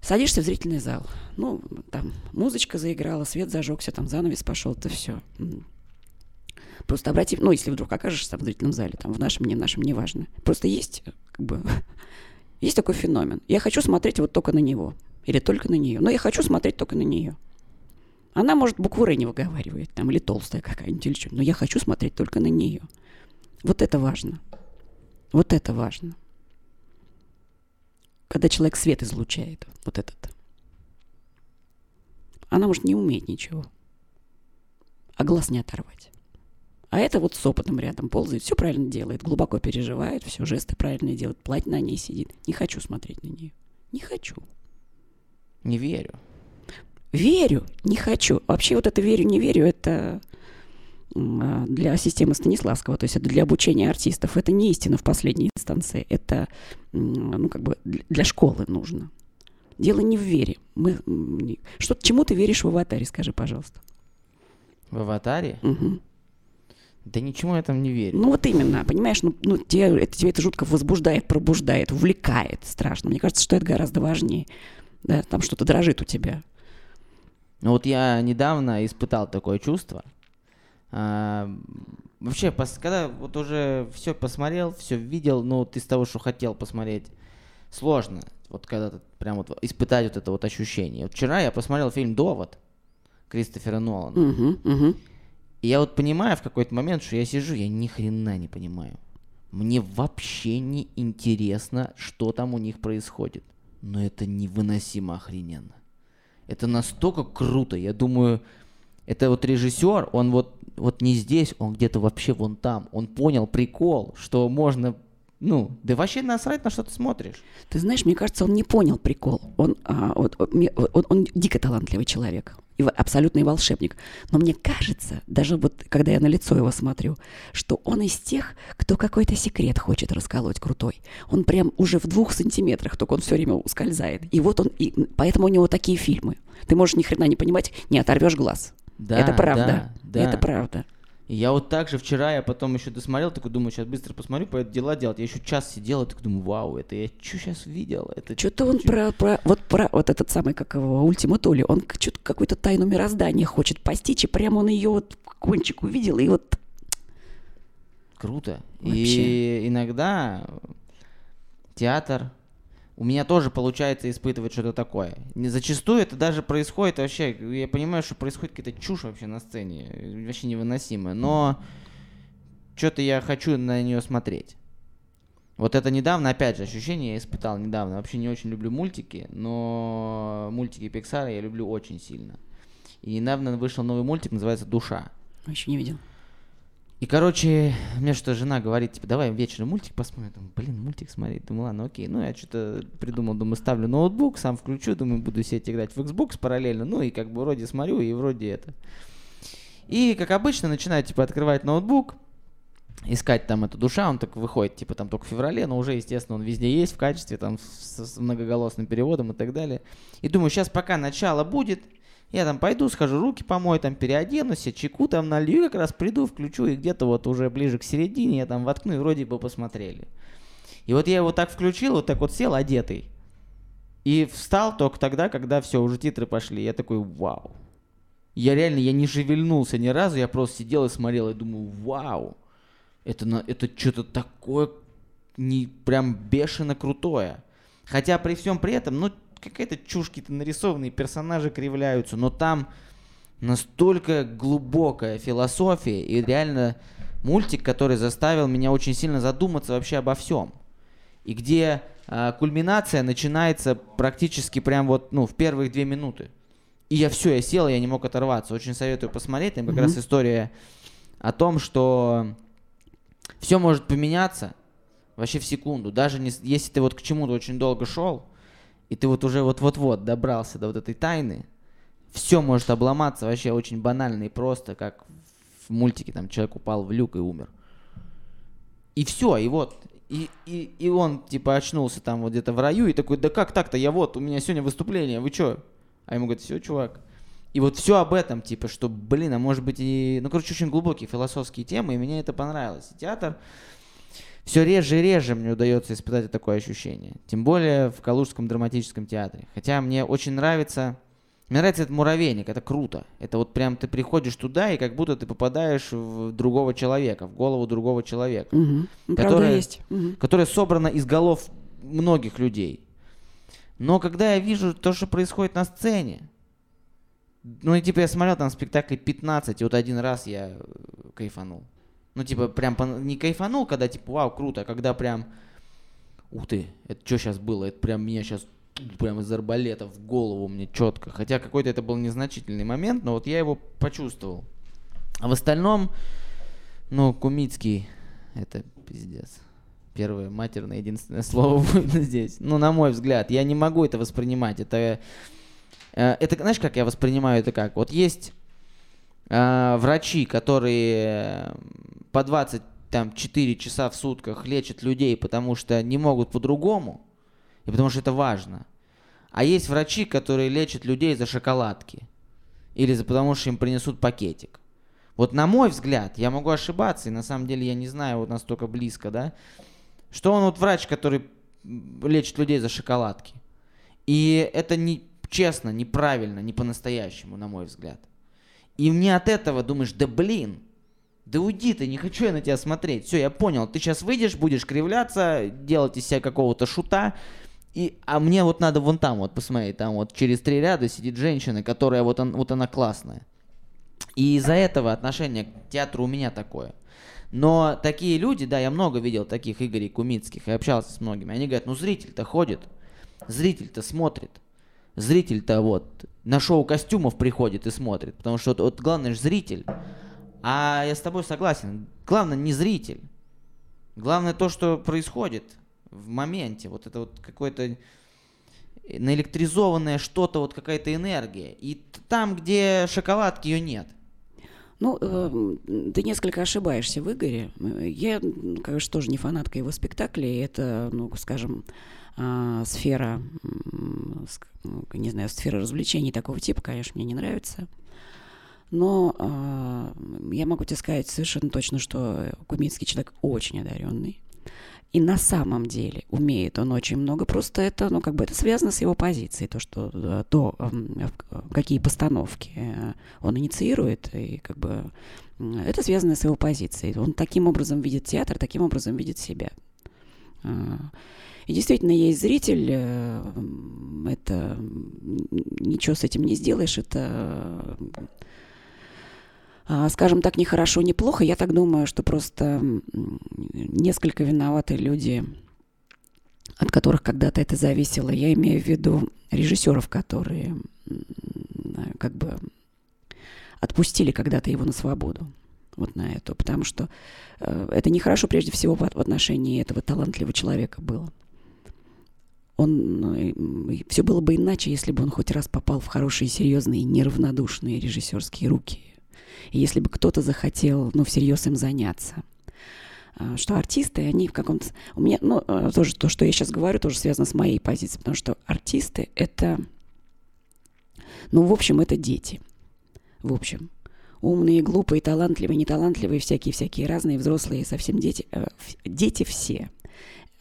садишься в зрительный зал, ну, там, музычка заиграла, свет зажегся, там, занавес пошел, это все. Просто обрати, ну, если вдруг окажешься в зрительном зале, там, в нашем, не в нашем, неважно. Просто есть, как бы, есть такой феномен. Я хочу смотреть вот только на него. Или только на нее. Но я хочу смотреть только на нее. Она, может, букву Р не выговаривает, там, или толстая какая-нибудь, или что но я хочу смотреть только на нее. Вот это важно. Вот это важно. Когда человек свет излучает, вот этот. Она, может, не умеет ничего, а глаз не оторвать. А это вот с опытом рядом ползает, все правильно делает, глубоко переживает, все жесты правильно делает, платье на ней сидит. Не хочу смотреть на нее. Не хочу. Не верю. Верю, не хочу. Вообще вот это верю, не верю, это а, для системы Станиславского, то есть это для обучения артистов. Это не истина в последней инстанции, это ну, как бы для школы нужно. Дело не в вере. Мы, что, чему ты веришь в аватаре, скажи, пожалуйста. В аватаре? Угу. Да ничему я там не верю. Ну вот именно, понимаешь, ну, ну тебе, это, тебе это жутко возбуждает, пробуждает, увлекает страшно. Мне кажется, что это гораздо важнее. Да, там что-то дрожит у тебя. Ну вот я недавно испытал такое чувство. А, вообще, пос, когда вот уже все посмотрел, все видел, ну вот из того, что хотел посмотреть, сложно. Вот когда ты прям вот испытать вот это вот ощущение. Вот вчера я посмотрел фильм «Довод» Кристофера Нолана. Угу, угу. И я вот понимаю в какой-то момент, что я сижу, я ни хрена не понимаю. Мне вообще не интересно, что там у них происходит. Но это невыносимо охрененно. Это настолько круто. Я думаю, это вот режиссер, он вот, вот не здесь, он где-то вообще вон там. Он понял прикол, что можно ну, да вообще насрать, на что ты смотришь. Ты знаешь, мне кажется, он не понял прикол. Он, а, вот, он, он, он дико талантливый человек и абсолютный волшебник. Но мне кажется, даже вот когда я на лицо его смотрю, что он из тех, кто какой-то секрет хочет расколоть крутой. Он прям уже в двух сантиметрах, только он все время ускользает. И вот он, и поэтому у него такие фильмы. Ты можешь ни хрена не понимать, не оторвешь глаз. Да, это правда. Да, да. Это правда. И я вот так же вчера, я потом еще досмотрел, такой думаю, сейчас быстро посмотрю, пойду дела делать. Я еще час сидел, и такой думаю, вау, это я что сейчас видел? Это Что-то он про, про, вот про, вот этот самый, как его, Ультима Толи, он что-то какую-то тайну мироздания хочет постичь, и прямо он ее вот кончик увидел, и вот... Круто. Вообще. И иногда театр, у меня тоже получается испытывать что-то такое. Не зачастую это даже происходит вообще, я понимаю, что происходит какая-то чушь вообще на сцене, вообще невыносимая, но что-то я хочу на нее смотреть. Вот это недавно, опять же, ощущение я испытал недавно. Вообще не очень люблю мультики, но мультики Pixar я люблю очень сильно. И недавно вышел новый мультик, называется «Душа». Еще не видел. И, короче, мне что жена говорит, типа, давай вечером мультик посмотрим. Думаю, блин, мультик смотреть. Думаю, ладно, окей. Ну, я что-то придумал, думаю, ставлю ноутбук, сам включу, думаю, буду сидеть играть в Xbox параллельно. Ну, и как бы вроде смотрю, и вроде это. И, как обычно, начинаю, типа, открывать ноутбук, искать там эту душа, он так выходит, типа, там только в феврале, но уже, естественно, он везде есть в качестве, там, с, с многоголосным переводом и так далее. И думаю, сейчас пока начало будет, я там пойду, схожу, руки помою, там переоденусь, я чеку там налью, как раз приду, включу, и где-то вот уже ближе к середине я там воткну, и вроде бы посмотрели. И вот я его так включил, вот так вот сел одетый. И встал только тогда, когда все, уже титры пошли. Я такой, вау. Я реально, я не шевельнулся ни разу, я просто сидел и смотрел, и думаю, вау. Это, на, это что-то такое не прям бешено крутое. Хотя при всем при этом, ну, какая-то чушь, какие-то нарисованные персонажи кривляются, но там настолько глубокая философия и реально мультик, который заставил меня очень сильно задуматься вообще обо всем. И где э, кульминация начинается практически прям вот, ну, в первых две минуты. И я все, я сел, я не мог оторваться. Очень советую посмотреть. Там как mm-hmm. раз история о том, что все может поменяться вообще в секунду. Даже не, если ты вот к чему-то очень долго шел, и ты вот уже вот-вот-вот добрался до вот этой тайны, все может обломаться вообще очень банально и просто, как в мультике, там человек упал в люк и умер. И все, и вот, и, и, и он типа очнулся там вот где-то в раю и такой, да как так-то, я вот, у меня сегодня выступление, вы чё? А ему говорят, все, чувак. И вот все об этом, типа, что, блин, а может быть и... Ну, короче, очень глубокие философские темы, и мне это понравилось. И театр все реже и реже мне удается испытать такое ощущение. Тем более в Калужском драматическом театре. Хотя мне очень нравится мне нравится этот муравейник, это круто. Это вот прям ты приходишь туда, и как будто ты попадаешь в другого человека, в голову другого человека. Угу. Которая, есть. Угу. которая собрана из голов многих людей. Но когда я вижу то, что происходит на сцене, ну и типа я смотрел там спектакли 15, и вот один раз я кайфанул. Ну типа прям не кайфанул, когда типа вау, круто, а когда прям ух ты, это что сейчас было, это прям меня сейчас прям из арбалета в голову мне четко. Хотя какой-то это был незначительный момент, но вот я его почувствовал. А в остальном, ну, Кумицкий, это пиздец. Первое матерное единственное слово будет здесь. Ну, на мой взгляд, я не могу это воспринимать. Это, э, это знаешь, как я воспринимаю это как? Вот есть э, врачи, которые по 20 там 4 часа в сутках лечат людей, потому что не могут по-другому, и потому что это важно. А есть врачи, которые лечат людей за шоколадки. Или за потому что им принесут пакетик. Вот на мой взгляд, я могу ошибаться, и на самом деле я не знаю вот настолько близко, да, что он вот врач, который лечит людей за шоколадки. И это не честно, неправильно, не по-настоящему, на мой взгляд. И мне от этого думаешь, да блин, да уйди ты, не хочу я на тебя смотреть. Все, я понял, ты сейчас выйдешь, будешь кривляться, делать из себя какого-то шута, и, а мне вот надо вон там вот посмотреть, там вот через три ряда сидит женщина, которая вот, он, вот она классная. И из-за этого отношение к театру у меня такое. Но такие люди, да, я много видел таких Игорей Кумицких и общался с многими, они говорят, ну зритель-то ходит, зритель-то смотрит, зритель-то вот на шоу костюмов приходит и смотрит, потому что вот, вот главное же зритель. А я с тобой согласен, главное не зритель, главное то, что происходит в моменте. Вот это вот какое-то наэлектризованное что-то, вот какая-то энергия. И там, где шоколадки, ее нет. Ну, э, ты несколько ошибаешься в Игоре. Я, конечно, тоже не фанатка его спектаклей. Это, ну, скажем, э, сфера, ну, не знаю, сфера развлечений такого типа, конечно, мне не нравится. Но э, я могу тебе сказать совершенно точно, что Куминский человек очень одаренный. И на самом деле умеет он очень много, просто это, ну, как бы это связано с его позицией, то, что, э, то, какие постановки э, он инициирует, и как бы это связано с его позицией. Он таким образом видит театр, таким образом видит себя. И действительно есть зритель, э, это ничего с этим не сделаешь, это а, скажем так, не хорошо, не плохо. Я так думаю, что просто несколько виноваты люди, от которых когда-то это зависело. Я имею в виду режиссеров, которые как бы отпустили когда-то его на свободу вот на эту, потому что э, это нехорошо прежде всего в отношении этого талантливого человека было. Он, э, все было бы иначе, если бы он хоть раз попал в хорошие, серьезные, неравнодушные режиссерские руки и если бы кто-то захотел, ну, всерьез им заняться. А, что артисты, они в каком-то... У меня, ну, а, тоже то, что я сейчас говорю, тоже связано с моей позицией, потому что артисты — это... Ну, в общем, это дети. В общем. Умные, глупые, талантливые, неталантливые, всякие-всякие разные, взрослые, совсем дети. Э, дети все.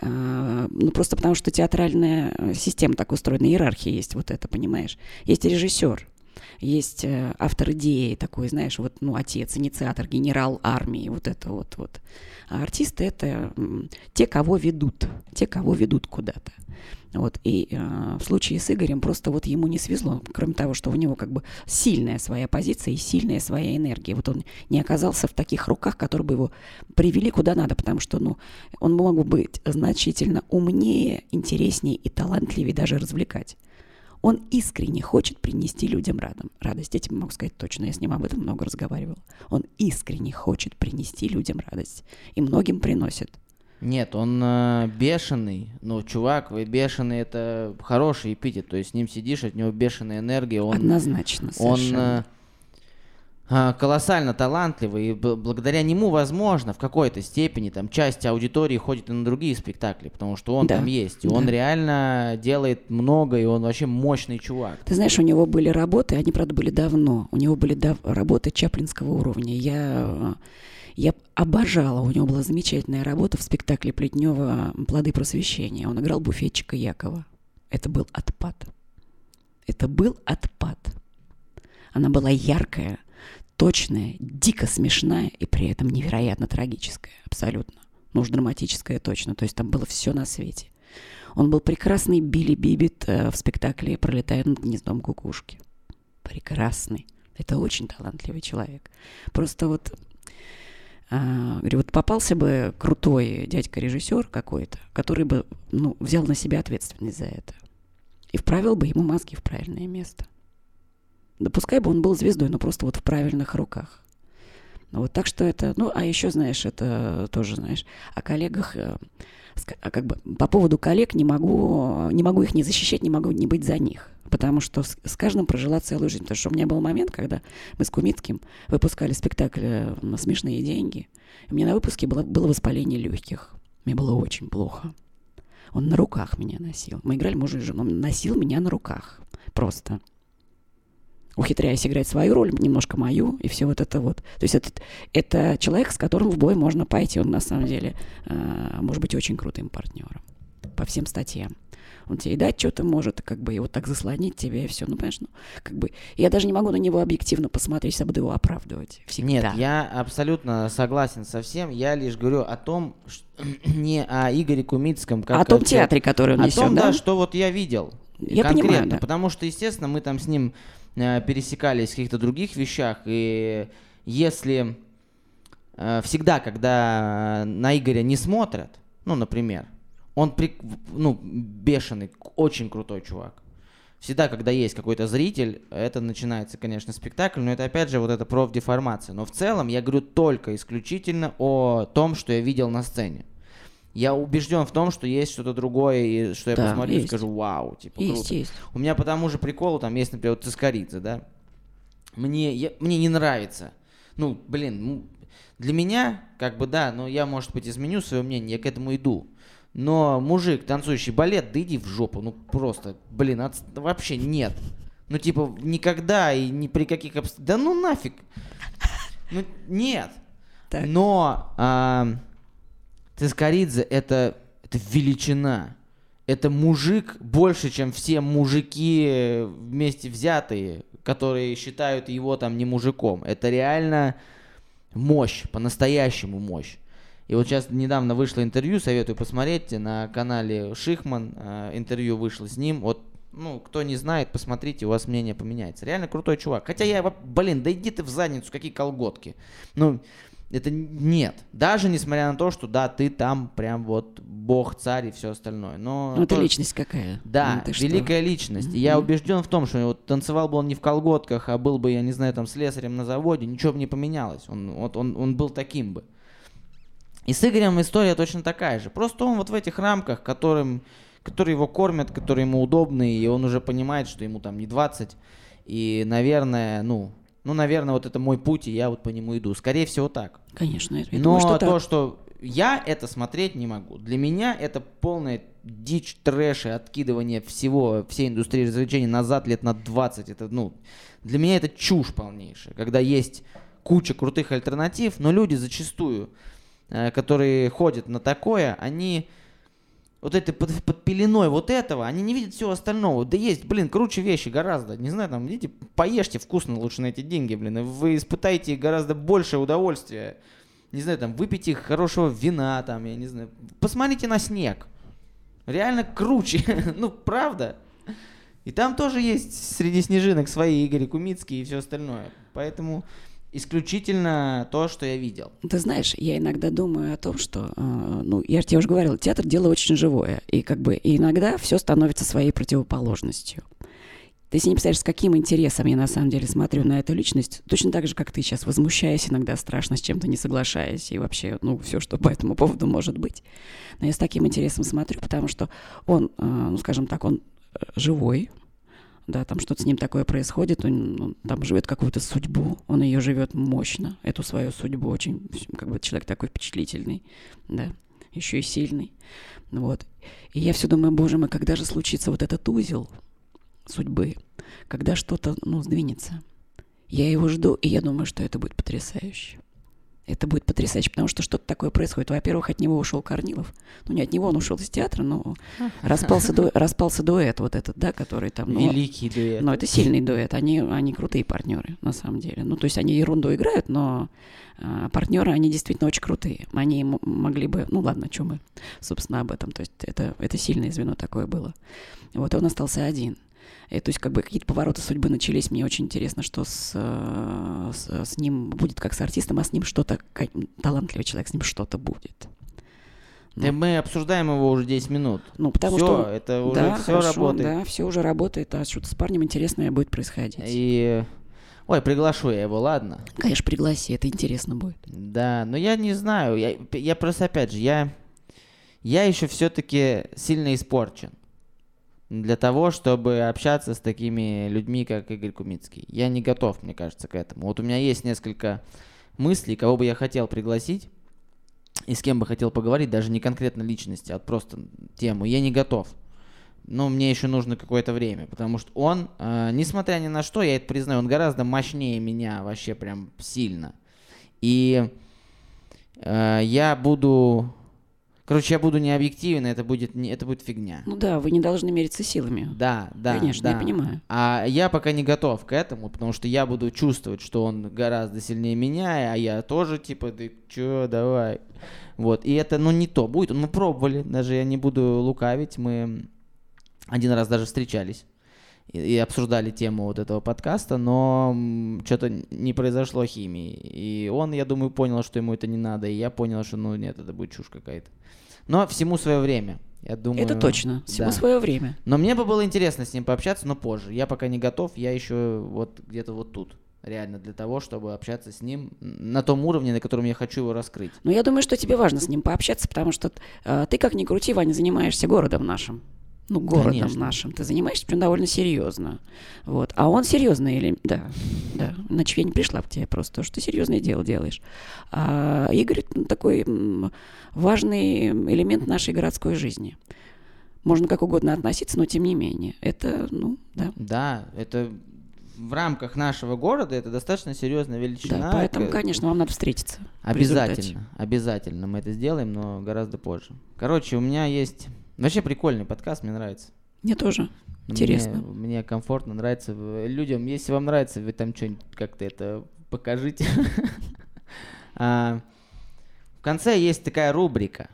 А, ну, просто потому что театральная система так устроена, иерархия есть вот это, понимаешь? Есть режиссер — есть э, автор идеи такой, знаешь, вот, ну, отец, инициатор, генерал армии, вот это вот, вот. А артисты — это те, кого ведут, те, кого ведут куда-то. Вот, и э, в случае с Игорем просто вот ему не свезло, кроме того, что у него как бы сильная своя позиция и сильная своя энергия. Вот он не оказался в таких руках, которые бы его привели куда надо, потому что, ну, он мог бы быть значительно умнее, интереснее и талантливее даже развлекать. Он искренне хочет принести людям радом. радость. Этим могу сказать точно, я с ним об этом много разговаривала. Он искренне хочет принести людям радость. И многим приносит. Нет, он э, бешеный. Ну, чувак, вы бешеный, это хороший эпитет. То есть с ним сидишь, от него бешеная энергия. Он, Однозначно, совершенно. Он э, колоссально талантливый, и благодаря нему, возможно, в какой-то степени там часть аудитории ходит и на другие спектакли, потому что он да, там есть. И да. он реально делает много, и он вообще мощный чувак. Ты знаешь, у него были работы, они, правда, были давно. У него были дав- работы чаплинского уровня. Я я обожала, у него была замечательная работа в спектакле Плетнева «Плоды просвещения». Он играл буфетчика Якова. Это был отпад. Это был отпад. Она была яркая, точная, дико смешная и при этом невероятно трагическая. Абсолютно. Ну уж драматическая точно. То есть там было все на свете. Он был прекрасный Билли Бибит э, в спектакле «Пролетая над гнездом кукушки». Прекрасный. Это очень талантливый человек. Просто вот а, говорю, вот попался бы крутой дядька-режиссер какой-то, который бы ну, взял на себя ответственность за это и вправил бы ему мозги в правильное место. Да пускай бы он был звездой, но просто вот в правильных руках. Вот так что это, ну, а еще, знаешь, это тоже, знаешь, о коллегах, э, а как бы по поводу коллег не могу, не могу их не защищать, не могу не быть за них потому что с, с каждым прожила целую жизнь. Потому что у меня был момент, когда мы с Кумицким выпускали спектакль э, на смешные деньги. У меня на выпуске было, было воспаление легких. Мне было очень плохо. Он на руках меня носил. Мы играли муж и жену. Он носил меня на руках. Просто. Ухитряясь играть свою роль, немножко мою, и все вот это вот. То есть это, это человек, с которым в бой можно пойти. Он на самом деле э, может быть очень крутым партнером по всем статьям он тебе и дать что-то может, как бы, и вот так заслонить тебе, и все. Ну, понимаешь, ну, как бы, я даже не могу на него объективно посмотреть, я буду его оправдывать всегда. Нет, я абсолютно согласен со всем, я лишь говорю о том, что, не о Игоре Кумицком, как о том театре, который он о несет, том, да? да, что вот я видел. Я конкретно, понимаю, да. потому что, естественно, мы там с ним пересекались в каких-то других вещах, и если э, всегда, когда на Игоря не смотрят, ну, например, он при, ну, бешеный, очень крутой чувак. Всегда, когда есть какой-то зритель, это начинается, конечно, спектакль, но это опять же вот эта профдеформация. Но в целом я говорю только исключительно о том, что я видел на сцене. Я убежден в том, что есть что-то другое, и что я Да, посмотрю и есть. скажу, вау, типа, Есть, круто. есть. У меня по тому же приколу там есть, например, вот Цискоридзе, да. Мне, я- мне не нравится. Ну, блин, ну, для меня, как бы, да, но я, может быть, изменю свое мнение, я к этому иду. Но мужик, танцующий балет, да иди в жопу, ну просто, блин, отс- вообще нет. Ну типа никогда и ни при каких обстоятельствах, да ну нафиг. Ну нет. Так. Но а, Цискоридзе это, это величина. Это мужик больше, чем все мужики вместе взятые, которые считают его там не мужиком. Это реально мощь, по-настоящему мощь. И вот сейчас недавно вышло интервью, советую посмотреть на канале Шихман, э, интервью вышло с ним. Вот, ну, кто не знает, посмотрите, у вас мнение поменяется. Реально крутой чувак. Хотя я, блин, да иди ты в задницу, какие колготки. Ну, это нет. Даже несмотря на то, что да, ты там прям вот бог, царь и все остальное. Но Ну, это то- личность какая. да, Ну, ты что? великая личность. И я убежден в том, что вот танцевал бы он не в колготках, а был бы, я не знаю, там слесарем на заводе, ничего бы не поменялось. Он, вот он, он был таким бы. И с Игорем история точно такая же. Просто он вот в этих рамках, которым, которые его кормят, которые ему удобны, и он уже понимает, что ему там не 20. И, наверное, ну, ну, наверное, вот это мой путь, и я вот по нему иду. Скорее всего, так. Конечно, я Но думаю, что то, так. что я это смотреть не могу. Для меня это полная дичь, трэш и откидывание всего, всей индустрии развлечений назад лет на 20. Это, ну, для меня это чушь полнейшая. Когда есть куча крутых альтернатив, но люди зачастую, э, которые ходят на такое, они вот это под, под пеленой вот этого, они не видят всего остального. Да есть, блин, круче вещи гораздо. Не знаю, там, идите, поешьте вкусно лучше на эти деньги, блин. и Вы испытаете гораздо больше удовольствия. Не знаю, там, выпейте хорошего вина, там, я не знаю. Посмотрите на снег. Реально круче. ну, правда. И там тоже есть среди снежинок свои Игорь Кумицкий и все остальное. Поэтому исключительно то, что я видел. Ты знаешь, я иногда думаю о том, что, э, ну, я же тебе уже говорила, театр дело очень живое, и как бы иногда все становится своей противоположностью. Ты себе не представляешь, с каким интересом я на самом деле смотрю на эту личность, точно так же, как ты сейчас, возмущаясь иногда страшно с чем-то, не соглашаясь, и вообще, ну, все, что по этому поводу может быть. Но я с таким интересом смотрю, потому что он, э, ну, скажем так, он э, живой, да, там что-то с ним такое происходит, он, он там живет какую-то судьбу, он ее живет мощно, эту свою судьбу очень, как бы человек такой впечатлительный, да, еще и сильный, вот. И я все думаю, боже мой, когда же случится вот этот узел судьбы, когда что-то, ну, сдвинется. Я его жду, и я думаю, что это будет потрясающе. Это будет потрясающе, потому что что-то такое происходит. Во-первых, от него ушел Корнилов. Ну, не от него, он ушел из театра, но распался, ду, распался дуэт вот этот, да, который там... Ну, Великий дуэт. Но это сильный дуэт. Они, они крутые партнеры, на самом деле. Ну, то есть они ерунду играют, но а, партнеры, они действительно очень крутые. Они могли бы... Ну, ладно, что мы, собственно, об этом. То есть это, это сильное звено такое было. Вот, и он остался один. И, то есть как бы какие-то повороты судьбы начались. Мне очень интересно, что с, э, с, с ним будет как с артистом, а с ним что-то, талантливый человек, с ним что-то будет. Да мы обсуждаем его уже 10 минут. Ну, потому все, что... это уже да, все хорошо, работает. Да, все уже работает, а что-то с парнем интересное будет происходить. И... Ой, приглашу я его, ладно? Конечно, пригласи, это интересно будет. Да, но я не знаю, я, я просто, опять же, я, я еще все-таки сильно испорчен для того, чтобы общаться с такими людьми, как Игорь Кумицкий. Я не готов, мне кажется, к этому. Вот у меня есть несколько мыслей, кого бы я хотел пригласить и с кем бы хотел поговорить, даже не конкретно личности, а просто тему. Я не готов. Но мне еще нужно какое-то время, потому что он, э, несмотря ни на что, я это признаю, он гораздо мощнее меня вообще прям сильно. И э, я буду Короче, я буду не объективен, это будет, не, это будет фигня. Ну да, вы не должны мериться силами. Да, да. Конечно, да. я понимаю. А я пока не готов к этому, потому что я буду чувствовать, что он гораздо сильнее меня, а я тоже типа, ты чё, давай. Вот, и это, ну, не то будет. Мы пробовали, даже я не буду лукавить, мы один раз даже встречались и, обсуждали тему вот этого подкаста, но что-то не произошло химии. И он, я думаю, понял, что ему это не надо, и я понял, что, ну, нет, это будет чушь какая-то. Но всему свое время. Я думаю, это точно, всему да. свое время. Но мне бы было интересно с ним пообщаться, но позже. Я пока не готов, я еще вот где-то вот тут. Реально для того, чтобы общаться с ним на том уровне, на котором я хочу его раскрыть. Ну, я думаю, что тебе важно с ним пообщаться, потому что э, ты, как ни крути, Ваня, занимаешься городом нашим ну, городом Конечно. нашим, ты занимаешься прям довольно серьезно. Вот. А он серьезный или... Да, да. Иначе я не пришла к тебе просто, что ты серьезное дело делаешь. А Игорь ну, такой важный элемент нашей городской жизни. Можно как угодно относиться, но тем не менее. Это, ну, да. Да, это в рамках нашего города это достаточно серьезная величина. Да, поэтому, конечно, вам надо встретиться. Обязательно, обязательно мы это сделаем, но гораздо позже. Короче, у меня есть Вообще прикольный подкаст, мне нравится. Мне тоже. Интересно. Мне, мне комфортно, нравится. Людям, если вам нравится, вы там что-нибудь как-то это покажите. а, в конце есть такая рубрика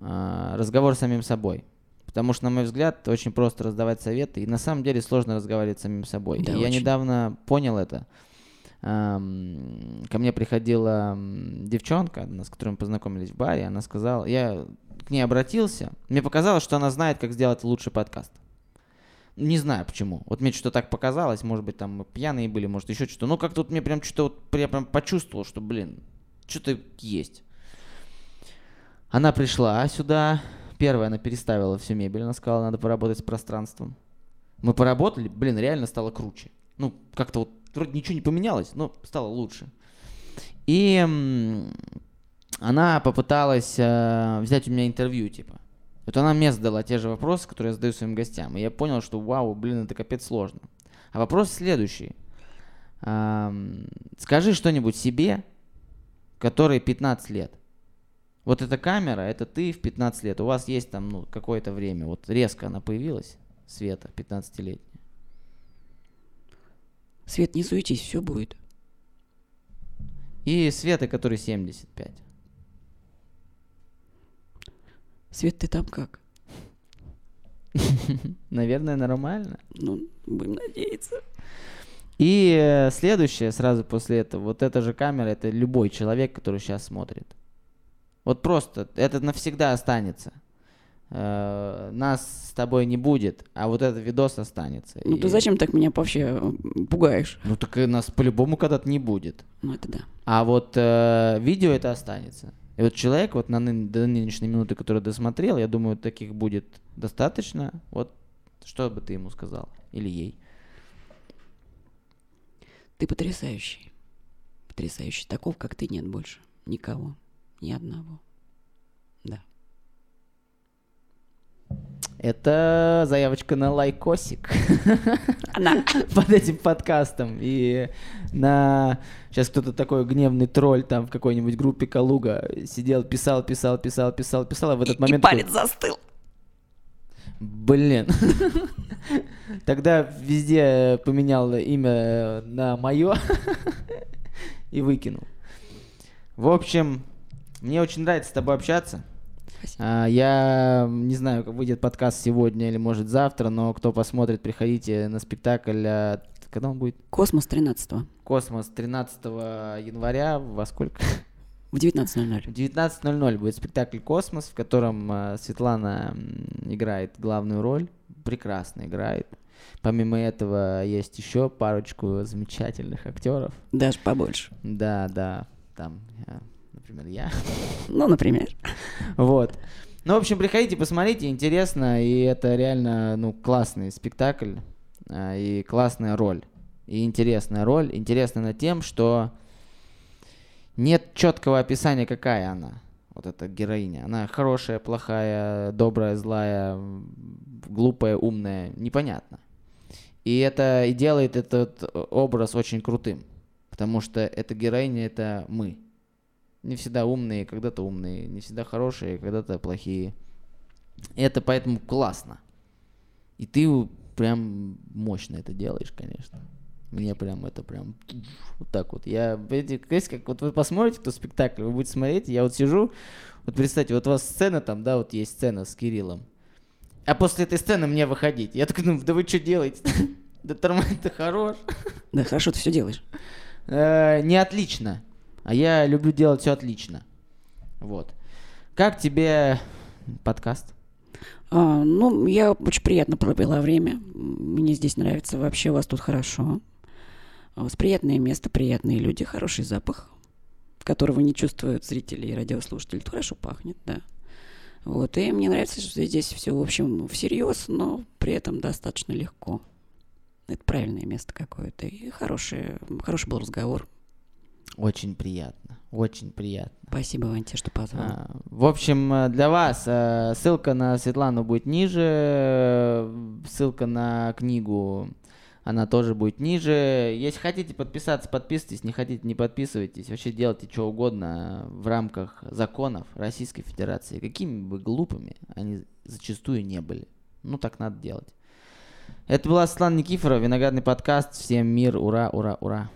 а, «Разговор с самим собой». Потому что, на мой взгляд, очень просто раздавать советы, и на самом деле сложно разговаривать с самим собой. Да, и я недавно понял это. Ко мне приходила девчонка, с которой мы познакомились в баре, она сказала, я к ней обратился, мне показалось, что она знает, как сделать лучший подкаст. Не знаю почему. Вот мне что-то так показалось, может быть, там мы пьяные были, может, еще что-то. Ну, как-то вот мне прям что-то вот, я прям почувствовал, что, блин, что-то есть. Она пришла сюда. Первая она переставила всю мебель. Она сказала, надо поработать с пространством. Мы поработали, блин, реально стало круче. Ну, как-то вот вроде ничего не поменялось, но стало лучше. И она попыталась э, взять у меня интервью, типа. Вот она мне задала те же вопросы, которые я задаю своим гостям. И я понял, что вау, блин, это капец сложно. А вопрос следующий. Эм, скажи что-нибудь себе, который 15 лет. Вот эта камера, это ты в 15 лет. У вас есть там ну, какое-то время. Вот резко она появилась, Света, 15-летняя. Свет, не суетись, все будет. И Света, который 75. Свет, ты там как? Наверное, нормально. Ну, будем надеяться. И э, следующее, сразу после этого, вот эта же камера, это любой человек, который сейчас смотрит. Вот просто, это навсегда останется. Э, нас с тобой не будет, а вот этот видос останется. Ну И- ты зачем так меня вообще э, пугаешь? Ну так и нас по-любому когда-то не будет. Ну это да. А вот э, видео это останется. И вот человек вот на ны- до нынешней минуты, который досмотрел, я думаю, таких будет достаточно. Вот что бы ты ему сказал? Или ей? Ты потрясающий. Потрясающий. Такого, как ты, нет больше. Никого. Ни одного. Да. Это заявочка на лайкосик Она. под этим подкастом. И на... Сейчас кто-то такой гневный тролль там в какой-нибудь группе Калуга сидел, писал, писал, писал, писал, писал, а в этот И момент... палец такой, застыл. Блин. Тогда везде поменял имя на мое и выкинул. В общем, мне очень нравится с тобой общаться. Спасибо. А, Я не знаю, как выйдет подкаст сегодня или может завтра, но кто посмотрит, приходите на спектакль. а, Когда он будет? Космос 13 Космос 13 января. Во сколько? в 19.00. В 19.00 будет спектакль «Космос», в котором э, Светлана играет главную роль, прекрасно играет. Помимо этого есть еще парочку замечательных актеров. Даже побольше. Да, да, там, например, я. Ну, например. Вот. Ну, в общем, приходите, посмотрите, интересно, и это реально, ну, классный спектакль, а, и классная роль, и интересная роль. Интересна она тем, что нет четкого описания, какая она, вот эта героиня. Она хорошая, плохая, добрая, злая, глупая, умная, непонятно. И это и делает этот образ очень крутым, потому что эта героиня это мы. Не всегда умные, когда-то умные, не всегда хорошие, когда-то плохие. Это поэтому классно. И ты прям мощно это делаешь, конечно. Мне прям это прям вот так вот. Я, знаете, как вот вы посмотрите кто спектакль, вы будете смотреть, я вот сижу, вот представьте, вот у вас сцена там, да, вот есть сцена с Кириллом. А после этой сцены мне выходить. Я такой, ну, да вы что делаете? Да тормозит ты хорош. Да, хорошо, ты все делаешь. Э, не отлично. А я люблю делать все отлично. Вот. Как тебе подкаст? А, ну, я очень приятно провела время. Мне здесь нравится. Вообще у вас тут хорошо. А У вас приятное место, приятные люди, хороший запах, которого не чувствуют зрители и радиослушатели. Тут хорошо пахнет, да. Вот, и мне нравится, что здесь все, в общем, всерьез, но при этом достаточно легко. Это правильное место какое-то. И хороший, хороший был разговор. Очень приятно. Очень приятно. Спасибо, Ванте, что позвал. А, В общем, э, для вас э, ссылка на Светлану будет ниже, э, ссылка на книгу, она тоже будет ниже. Если хотите подписаться, подписывайтесь, не хотите, не подписывайтесь. Вообще делайте что угодно в рамках законов Российской Федерации. Какими бы глупыми они зачастую не были. Ну, так надо делать. Это была Светлана Никифорова, Виноградный подкаст. Всем мир, ура, ура, ура.